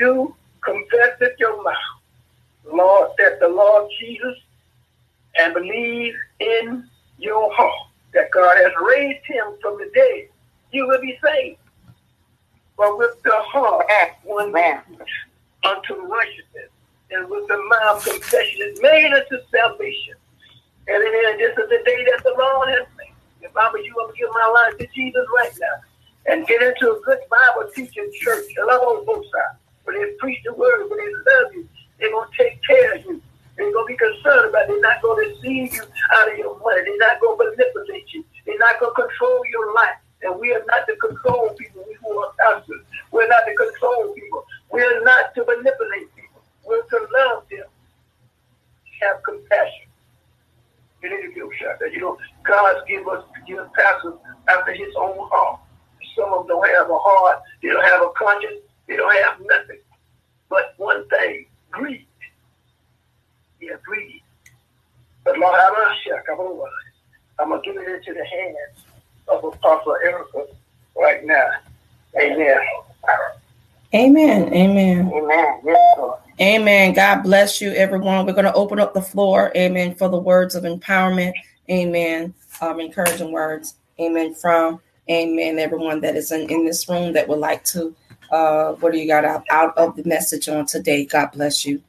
you confess with your mouth, Lord, that the Lord Jesus, and believe in your heart that God has raised him from the dead, you will be saved. But with the heart, one man unto righteousness, and with the mouth confession is made unto salvation. And then this is the day that the Lord has made. If I were you, I'm give my life to Jesus right now and get into a good Bible teaching church. I on both sides when they preach the word, when they love you, they're going to take care of you. They're going to be concerned about it. They're not going to deceive you out of your money. They're not going to manipulate you. They're not going to control your life. And we are not to control people. We who are pastors. We're not to control people. We're not to manipulate people. We're to love them. Have compassion. You need to feel shot that you know God's give us give pastors after his own heart. Some of them don't have a heart, they don't have a conscience, they don't have nothing but one thing, greed. Yeah, greedy. But Lord, I'm going to give it into the hands of Apostle Erica right now. Amen. Amen. Amen. Amen. Yes. Amen. God bless you, everyone. We're going to open up the floor. Amen. For the words of empowerment. Amen. Um, encouraging words. Amen. From Amen. Everyone that is in, in this room that would like to, uh, what do you got out, out of the message on today? God bless you.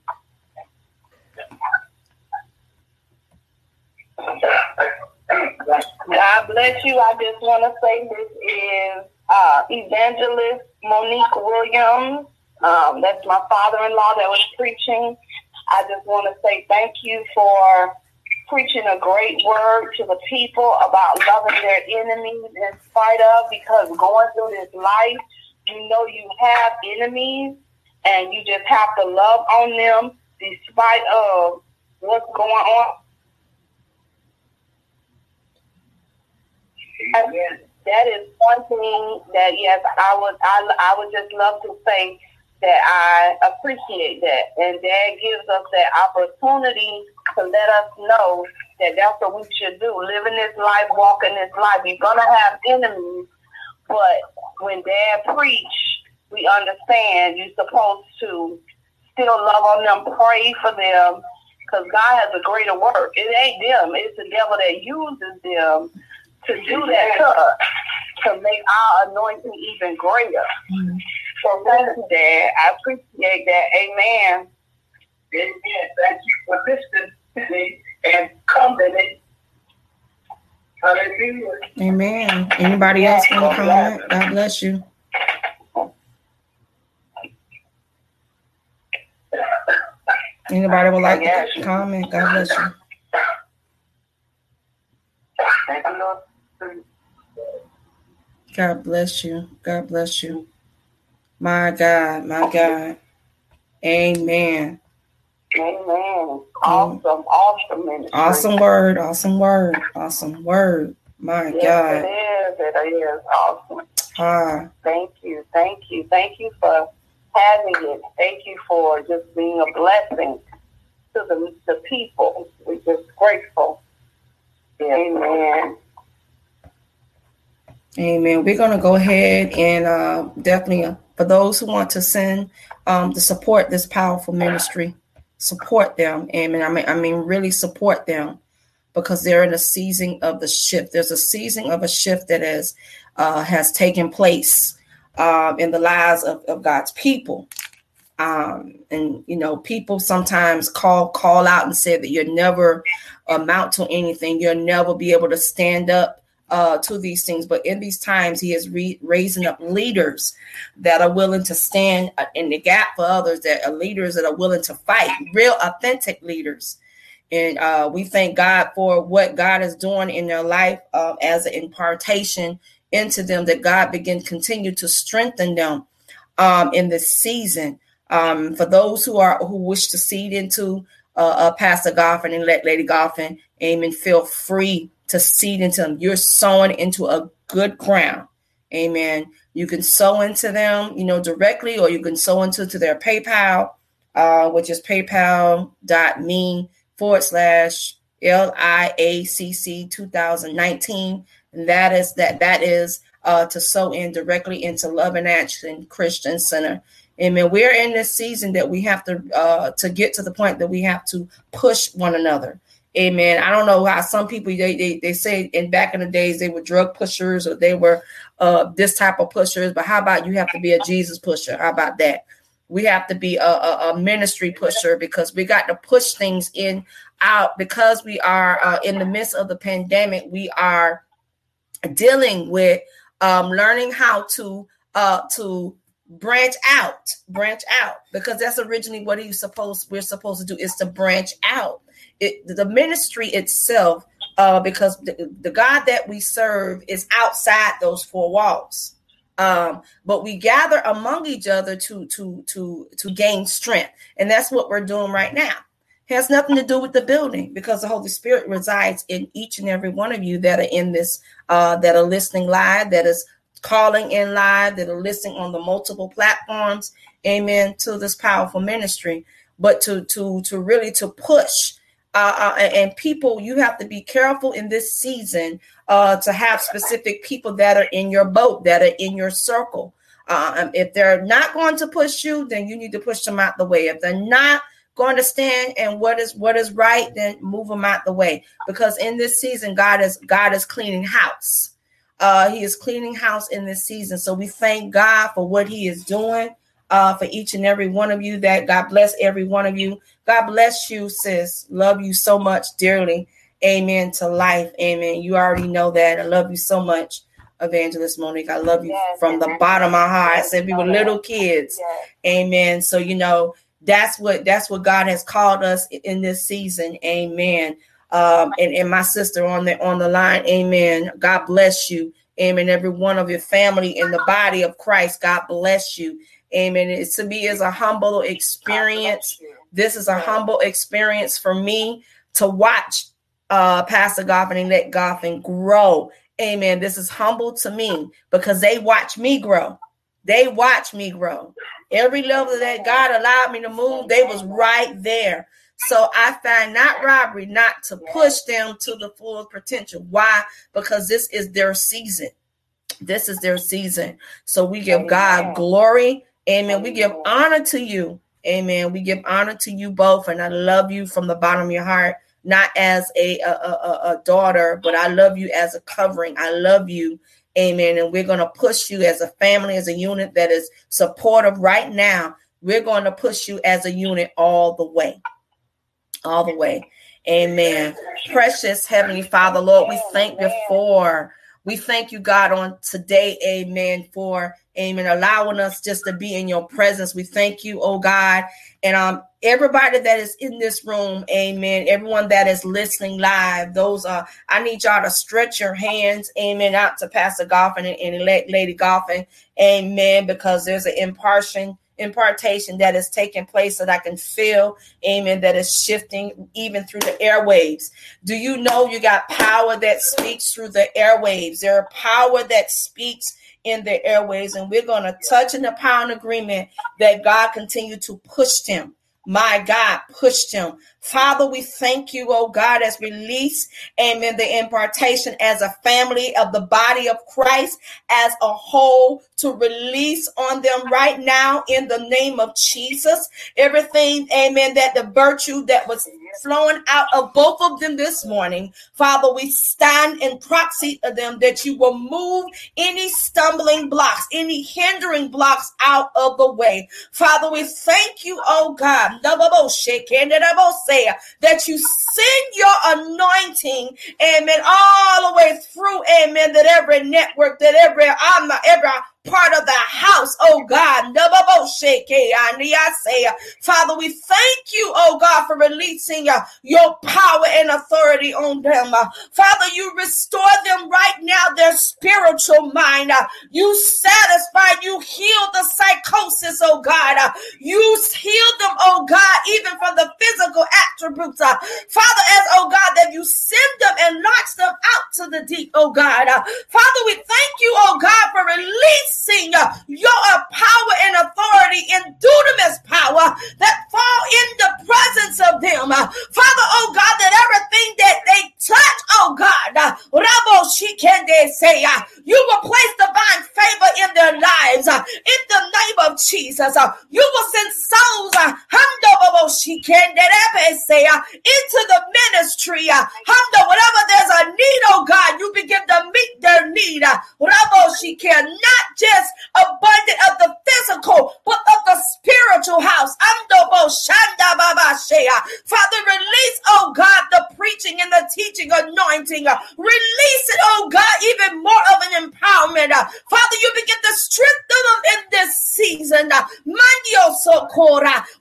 God bless you. I just want to say this is uh, Evangelist Monique Williams. Um, that's my father-in-law that was preaching. I just want to say thank you for preaching a great word to the people about loving their enemies in spite of because going through this life, you know you have enemies and you just have to love on them despite of what's going on. Amen. That is one thing that yes, I would I, I would just love to say that I appreciate that, and that gives us that opportunity to let us know that that's what we should do. Living this life, walking this life. You're gonna have enemies, but when Dad preach, we understand you're supposed to still love on them, pray for them, because God has a greater work. It ain't them; it's the devil that uses them to do that to us, to make our anointing even greater. So thank you, Dad. I appreciate that. Amen. Amen. Thank you for listening today and coming. Hallelujah. Amen. Anybody else want to comment? God bless you. Anybody would like to comment? God bless you. Thank you, Lord. God bless you. God bless you. My God, my God. Amen. Amen. Awesome, awesome ministry. Awesome word, awesome word, awesome word. My yes, God. It is, it is awesome. Ah. Thank you, thank you, thank you for having it. Thank you for just being a blessing to the, the people. We're just grateful. Amen. Amen. We're going to go ahead and uh, definitely, uh, for those who want to send um, to support this powerful ministry, support them. Amen. I mean, I mean, really support them because they're in a season of the shift. There's a season of a shift that has uh, has taken place um, in the lives of, of God's people. Um, and you know, people sometimes call call out and say that you'll never amount to anything. You'll never be able to stand up uh, to these things. But in these times, he is re- raising up leaders that are willing to stand uh, in the gap for others, that are leaders that are willing to fight, real authentic leaders. And uh, we thank God for what God is doing in their life uh, as an impartation into them, that God begin continue to strengthen them um, in this season. Um, for those who are who wish to seed into uh, uh, Pastor Goffin and let Lady Goffin, amen, feel free to seed into them. You're sowing into a good ground. Amen. You can sow into them, you know, directly, or you can sow into to their PayPal, uh, which is paypal.me forward slash L-I-A-C-C 2019. And that is that that is uh, to sow in directly into Love in Action Christian Center. Amen. We're in this season that we have to uh, to get to the point that we have to push one another. Amen. I don't know how some people they, they they say in back in the days they were drug pushers or they were uh this type of pushers, but how about you have to be a Jesus pusher? How about that? We have to be a, a, a ministry pusher because we got to push things in out because we are uh, in the midst of the pandemic. We are dealing with um, learning how to uh, to branch out, branch out because that's originally what you supposed we're supposed to do is to branch out it, the ministry itself, uh, because the, the God that we serve is outside those four walls. Um, but we gather among each other to to to to gain strength, and that's what we're doing right now. It has nothing to do with the building because the Holy Spirit resides in each and every one of you that are in this, uh, that are listening live, that is calling in live, that are listening on the multiple platforms. Amen to this powerful ministry, but to to to really to push uh, uh, and people, you have to be careful in this season uh, to have specific people that are in your boat, that are in your circle. Um, if they're not going to push you, then you need to push them out the way. If they're not going to stand and what is what is right, then move them out the way. Because in this season, God is God is cleaning house. Uh, he is cleaning house in this season. So we thank God for what He is doing uh, for each and every one of you. That God bless every one of you. God bless you, sis. Love you so much dearly. Amen to life. Amen. You already know that. I love you so much. Evangelist Monique. I love you yes, from the bottom of my heart. I said we were little kids. Yes. Amen. So you know that's what that's what God has called us in this season. Amen. Um, and, and my sister on the on the line, amen. God bless you. Amen. Every one of your family in the body of Christ, God bless you. Amen. It to me is a humble experience. This is a humble experience for me to watch uh Pastor Goffin and let Goffin grow. Amen. This is humble to me because they watch me grow. They watch me grow. Every level that God allowed me to move, they was right there. So I find not robbery not to push them to the full potential. Why? Because this is their season. This is their season. So we give God glory. Amen. We give honor to you. Amen. We give honor to you both. And I love you from the bottom of your heart, not as a, a, a, a daughter, but I love you as a covering. I love you Amen. And we're going to push you as a family, as a unit that is supportive right now. We're going to push you as a unit all the way. All the way. Amen. Precious Heavenly Father, Lord, we thank you for, we thank you, God, on today, amen, for amen, allowing us just to be in your presence. We thank you, oh God. And um, everybody that is in this room, amen. Everyone that is listening live, those are, I need y'all to stretch your hands, amen, out to Pastor Goffin and, and Lady Goffin, amen, because there's an impartition impartation that is taking place that I can feel, amen, that is shifting even through the airwaves. Do you know you got power that speaks through the airwaves? There are power that speaks in the airways, and we're going to touch in the power and agreement that God continue to push them my God, pushed him. Father, we thank you, oh God, as release, amen, the impartation as a family of the body of Christ as a whole to release on them right now in the name of Jesus. Everything, amen, that the virtue that was flowing out of both of them this morning. Father, we stand in proxy of them that you will move any stumbling blocks, any hindering blocks out of the way. Father, we thank you, oh God, that you send your anointing, amen, all the way through, amen, that every network, that every, armor, every part of the house, oh God. Father, we thank you, oh God, for releasing your power and authority on them. Uh, Father, you restore them right now, their spiritual mind. Uh, you satisfy, you heal the psychosis, oh God. Uh, you heal them, oh God, even from the physical attributes. Father, as oh God, that you send them and launch them out to the deep, oh God. Father, we thank you, oh God, for releasing releasing uh, your uh, power and authority in dunamis power that fall in the presence of them. Uh, Father, oh God, that everything that they touch, oh God, uh, Rabo Shikende say, uh, you will place divine favor in their lives uh, in the name of Jesus. You will send souls Hamdo Shikende say, into the ministry. Whatever there's a need, oh God, you begin to meet their need. Rabo Shikende, not just just abundant of the physical, but of the spiritual house. Father, release, oh God, the preaching and the teaching anointing. Release it, oh God, even more of an empowerment. Father, you begin to strengthen them in this season.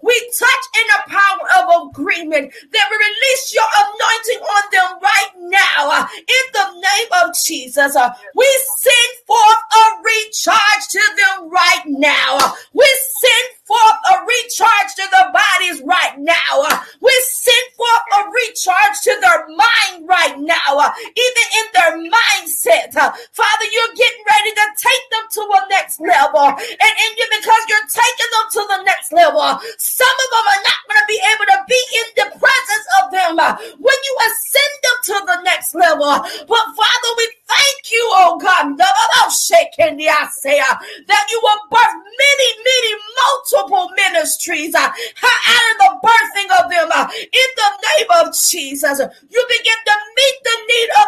We touch in the power of agreement that we release your anointing on them right now in the name of Jesus. We send forth a recharge recharge to them right now. We send forth a recharge to their bodies right now. Uh, we send forth a recharge to their mind right now, uh, even in their mindset. Uh, Father, you're getting ready to take them to a next level. And, and you, because you're taking them to the next level, some of them are not going to be able to be in the presence of them when you ascend them to the next level. But Father, we thank you, oh God, that you will birth many, many multiple ministries uh, out of the birthing of them uh, in the name of Jesus. You begin to meet the need of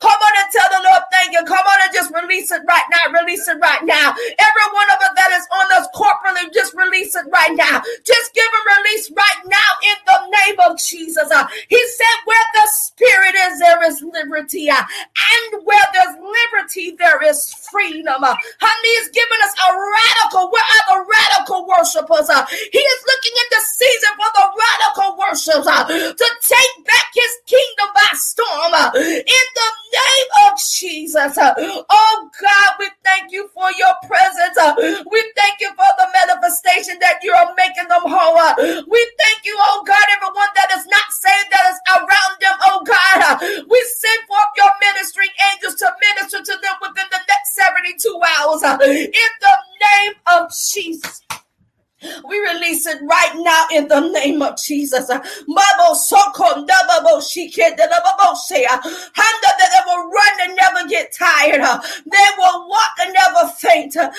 Come on and tell the Lord thank you. Come on and just release it right now. Release it right now. Every one of us that is on us corporately, just release it right now. Just give a release right now in the name of Jesus. Uh, he said, Where the Spirit is, there is liberty. Uh, and where there's liberty, there is freedom. Uh, honey is giving us a radical, where are the radical worshipers? Uh. He is looking in the season for the radical worshipers uh, to take back his kingdom by storm uh. in the name of Jesus. Oh God, we thank you for your presence. We thank you for the manifestation that you are making them whole. We thank you, oh God, everyone that is not saved, that is around them, oh God. We send forth your ministering angels to minister to them within the next 72 hours uh, in the name of Jesus. We release it right now in the name of Jesus. Mabo soko double she kid say Handa that they will run and never get tired. They will walk and never faint. So,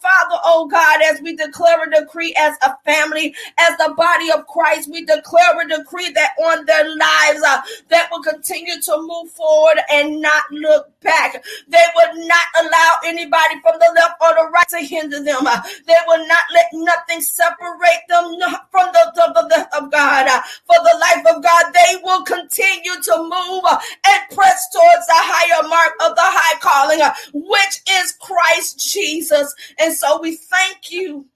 Father, oh God, as we declare a decree as a family, as the body of Christ, we declare a decree that on their lives uh, that will continue to move forward and not look back. They would not allow anybody from the left or the right to hinder them. Uh, they will not let nothing separate them from the, love of God. Uh, for the life of God, they will continue to move uh, and press towards the higher mark of the high calling, which is Christ Jesus. And so we thank you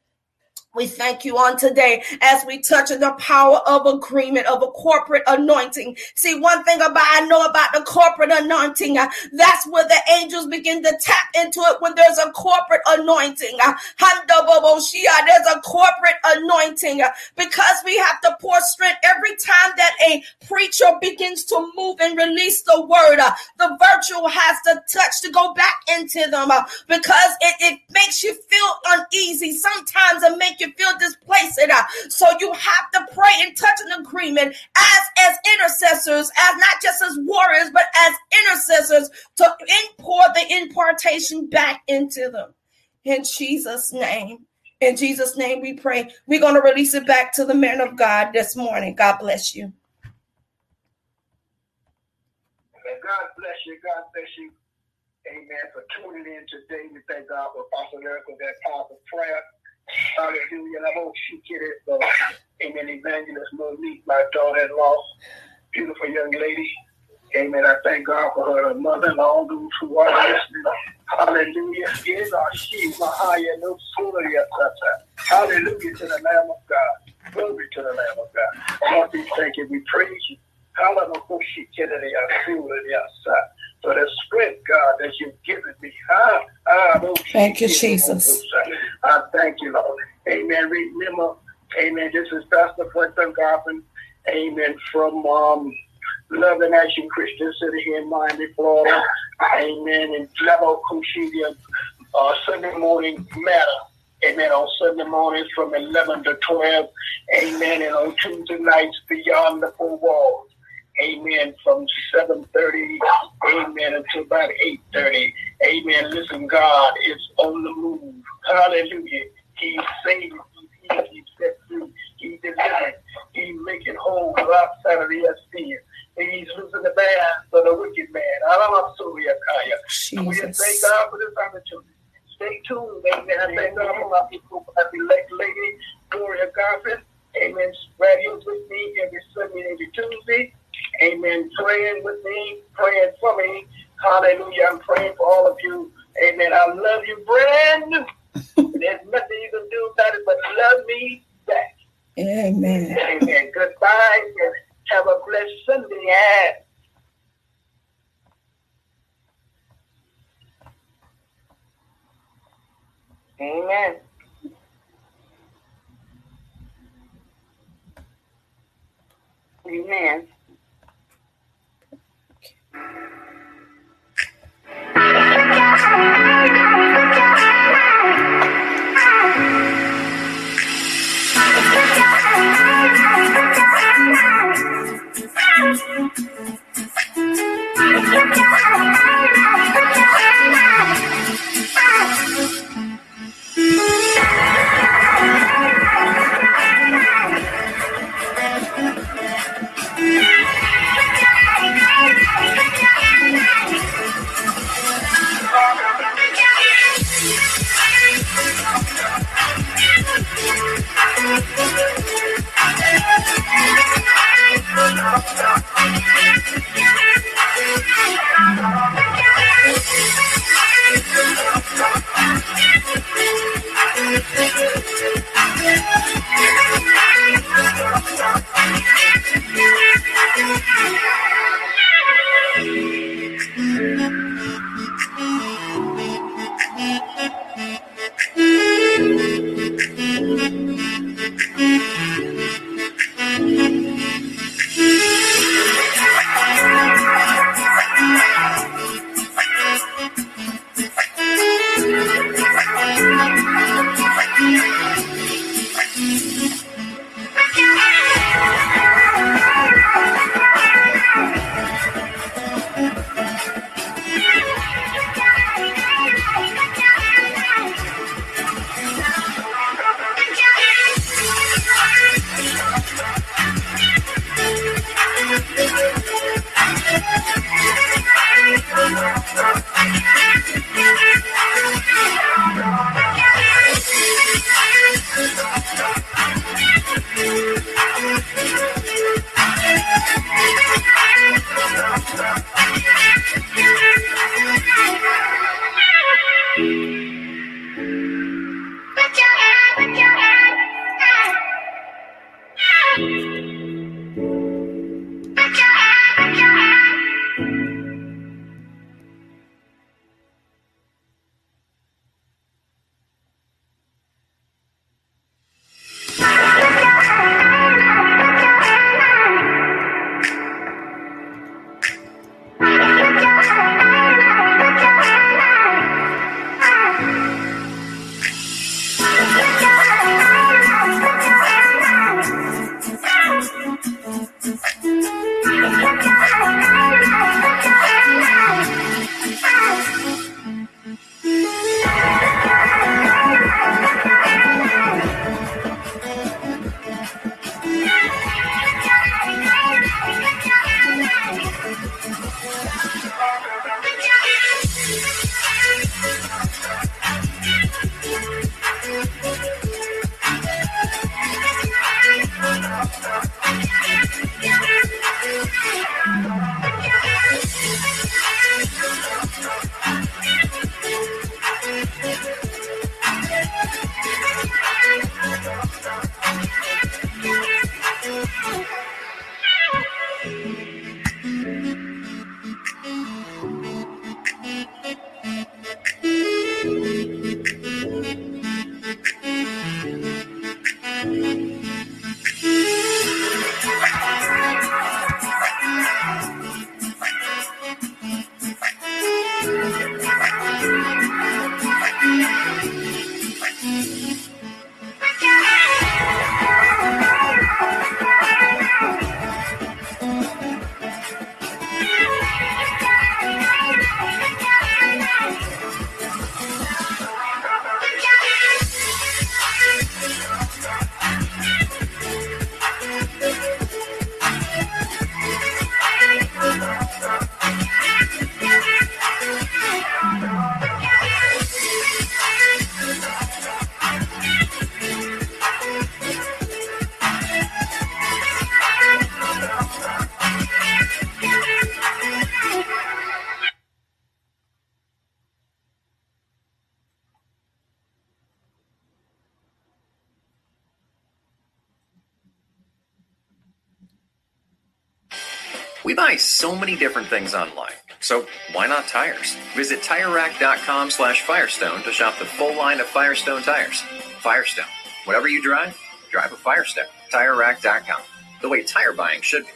we thank you on today as we touch the power of agreement, of a corporate anointing. See, one thing about I know about the corporate anointing, uh, that's where the angels begin to tap into it when there's a corporate anointing. Uh, there's a corporate anointing uh, because we have to pour strength every time that a preacher begins to move and release the word. Uh, the virtual has to touch to go back into them uh, because it, it makes you feel uneasy. Sometimes it makes you feel displaced. Uh, so you have to pray and touch an agreement as as intercessors, as not just as warriors, but as intercessors to import the impartation back into them. In Jesus' name. In Jesus' name we pray. We're going to release it back to the man of God this morning. God bless you. God bless you. God bless you. Amen. For tuning in today. We thank God for Apostle Eric with that powerful prayer. Hallelujah. I won't she get it. Uh, amen. Evangelist Monique, my daughter-in-law, beautiful young lady. Amen. I thank God for her mother and all those who are listening. Hallelujah. Hallelujah to the Lamb of God. Glory to the Lamb of God. Lord, we thank you. We praise you. Hallelujah for the strength, God, that you've given me. Ah, ah, thank you, Jesus. I thank you, Lord. Amen. Remember, amen. This is Pastor Franklin Garvin. Amen. From um, Love in Action Christian Center here in Miami, Florida. Amen. And Level Cushidia, uh, Sunday morning matter. Amen. On Sunday mornings from 11 to 12. Amen. And on Tuesday nights, beyond the four walls amen, from 7.30, amen, until about 8.30. Amen. Listen, God is on the move. Hallelujah. He's saving, he's healing, he's set free, he's delivering, he's making whole outside of the sin. And he's losing the bands of the wicked man. And we thank God for this opportunity. Stay tuned, amen. I thank God for my people, my elect lady, Gloria Garfield. Amen. Radios with me every Sunday and every Tuesday. Amen. Praying with me, praying for me. Hallelujah. I'm praying for all of you. Amen. I love you, Brand. <laughs> There's nothing you can do about it but love me back. Amen. Amen. Goodbye have a blessed Sunday. Amen. Amen. Yeah, yeah, yeah. Many different things online, so why not tires? Visit TireRack.com slash Firestone to shop the full line of Firestone tires. Firestone, whatever you drive, drive a Firestone. TireRack.com, the way tire buying should be.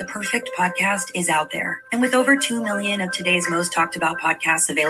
The perfect podcast is out there. And with over 2 million of today's most talked about podcasts available,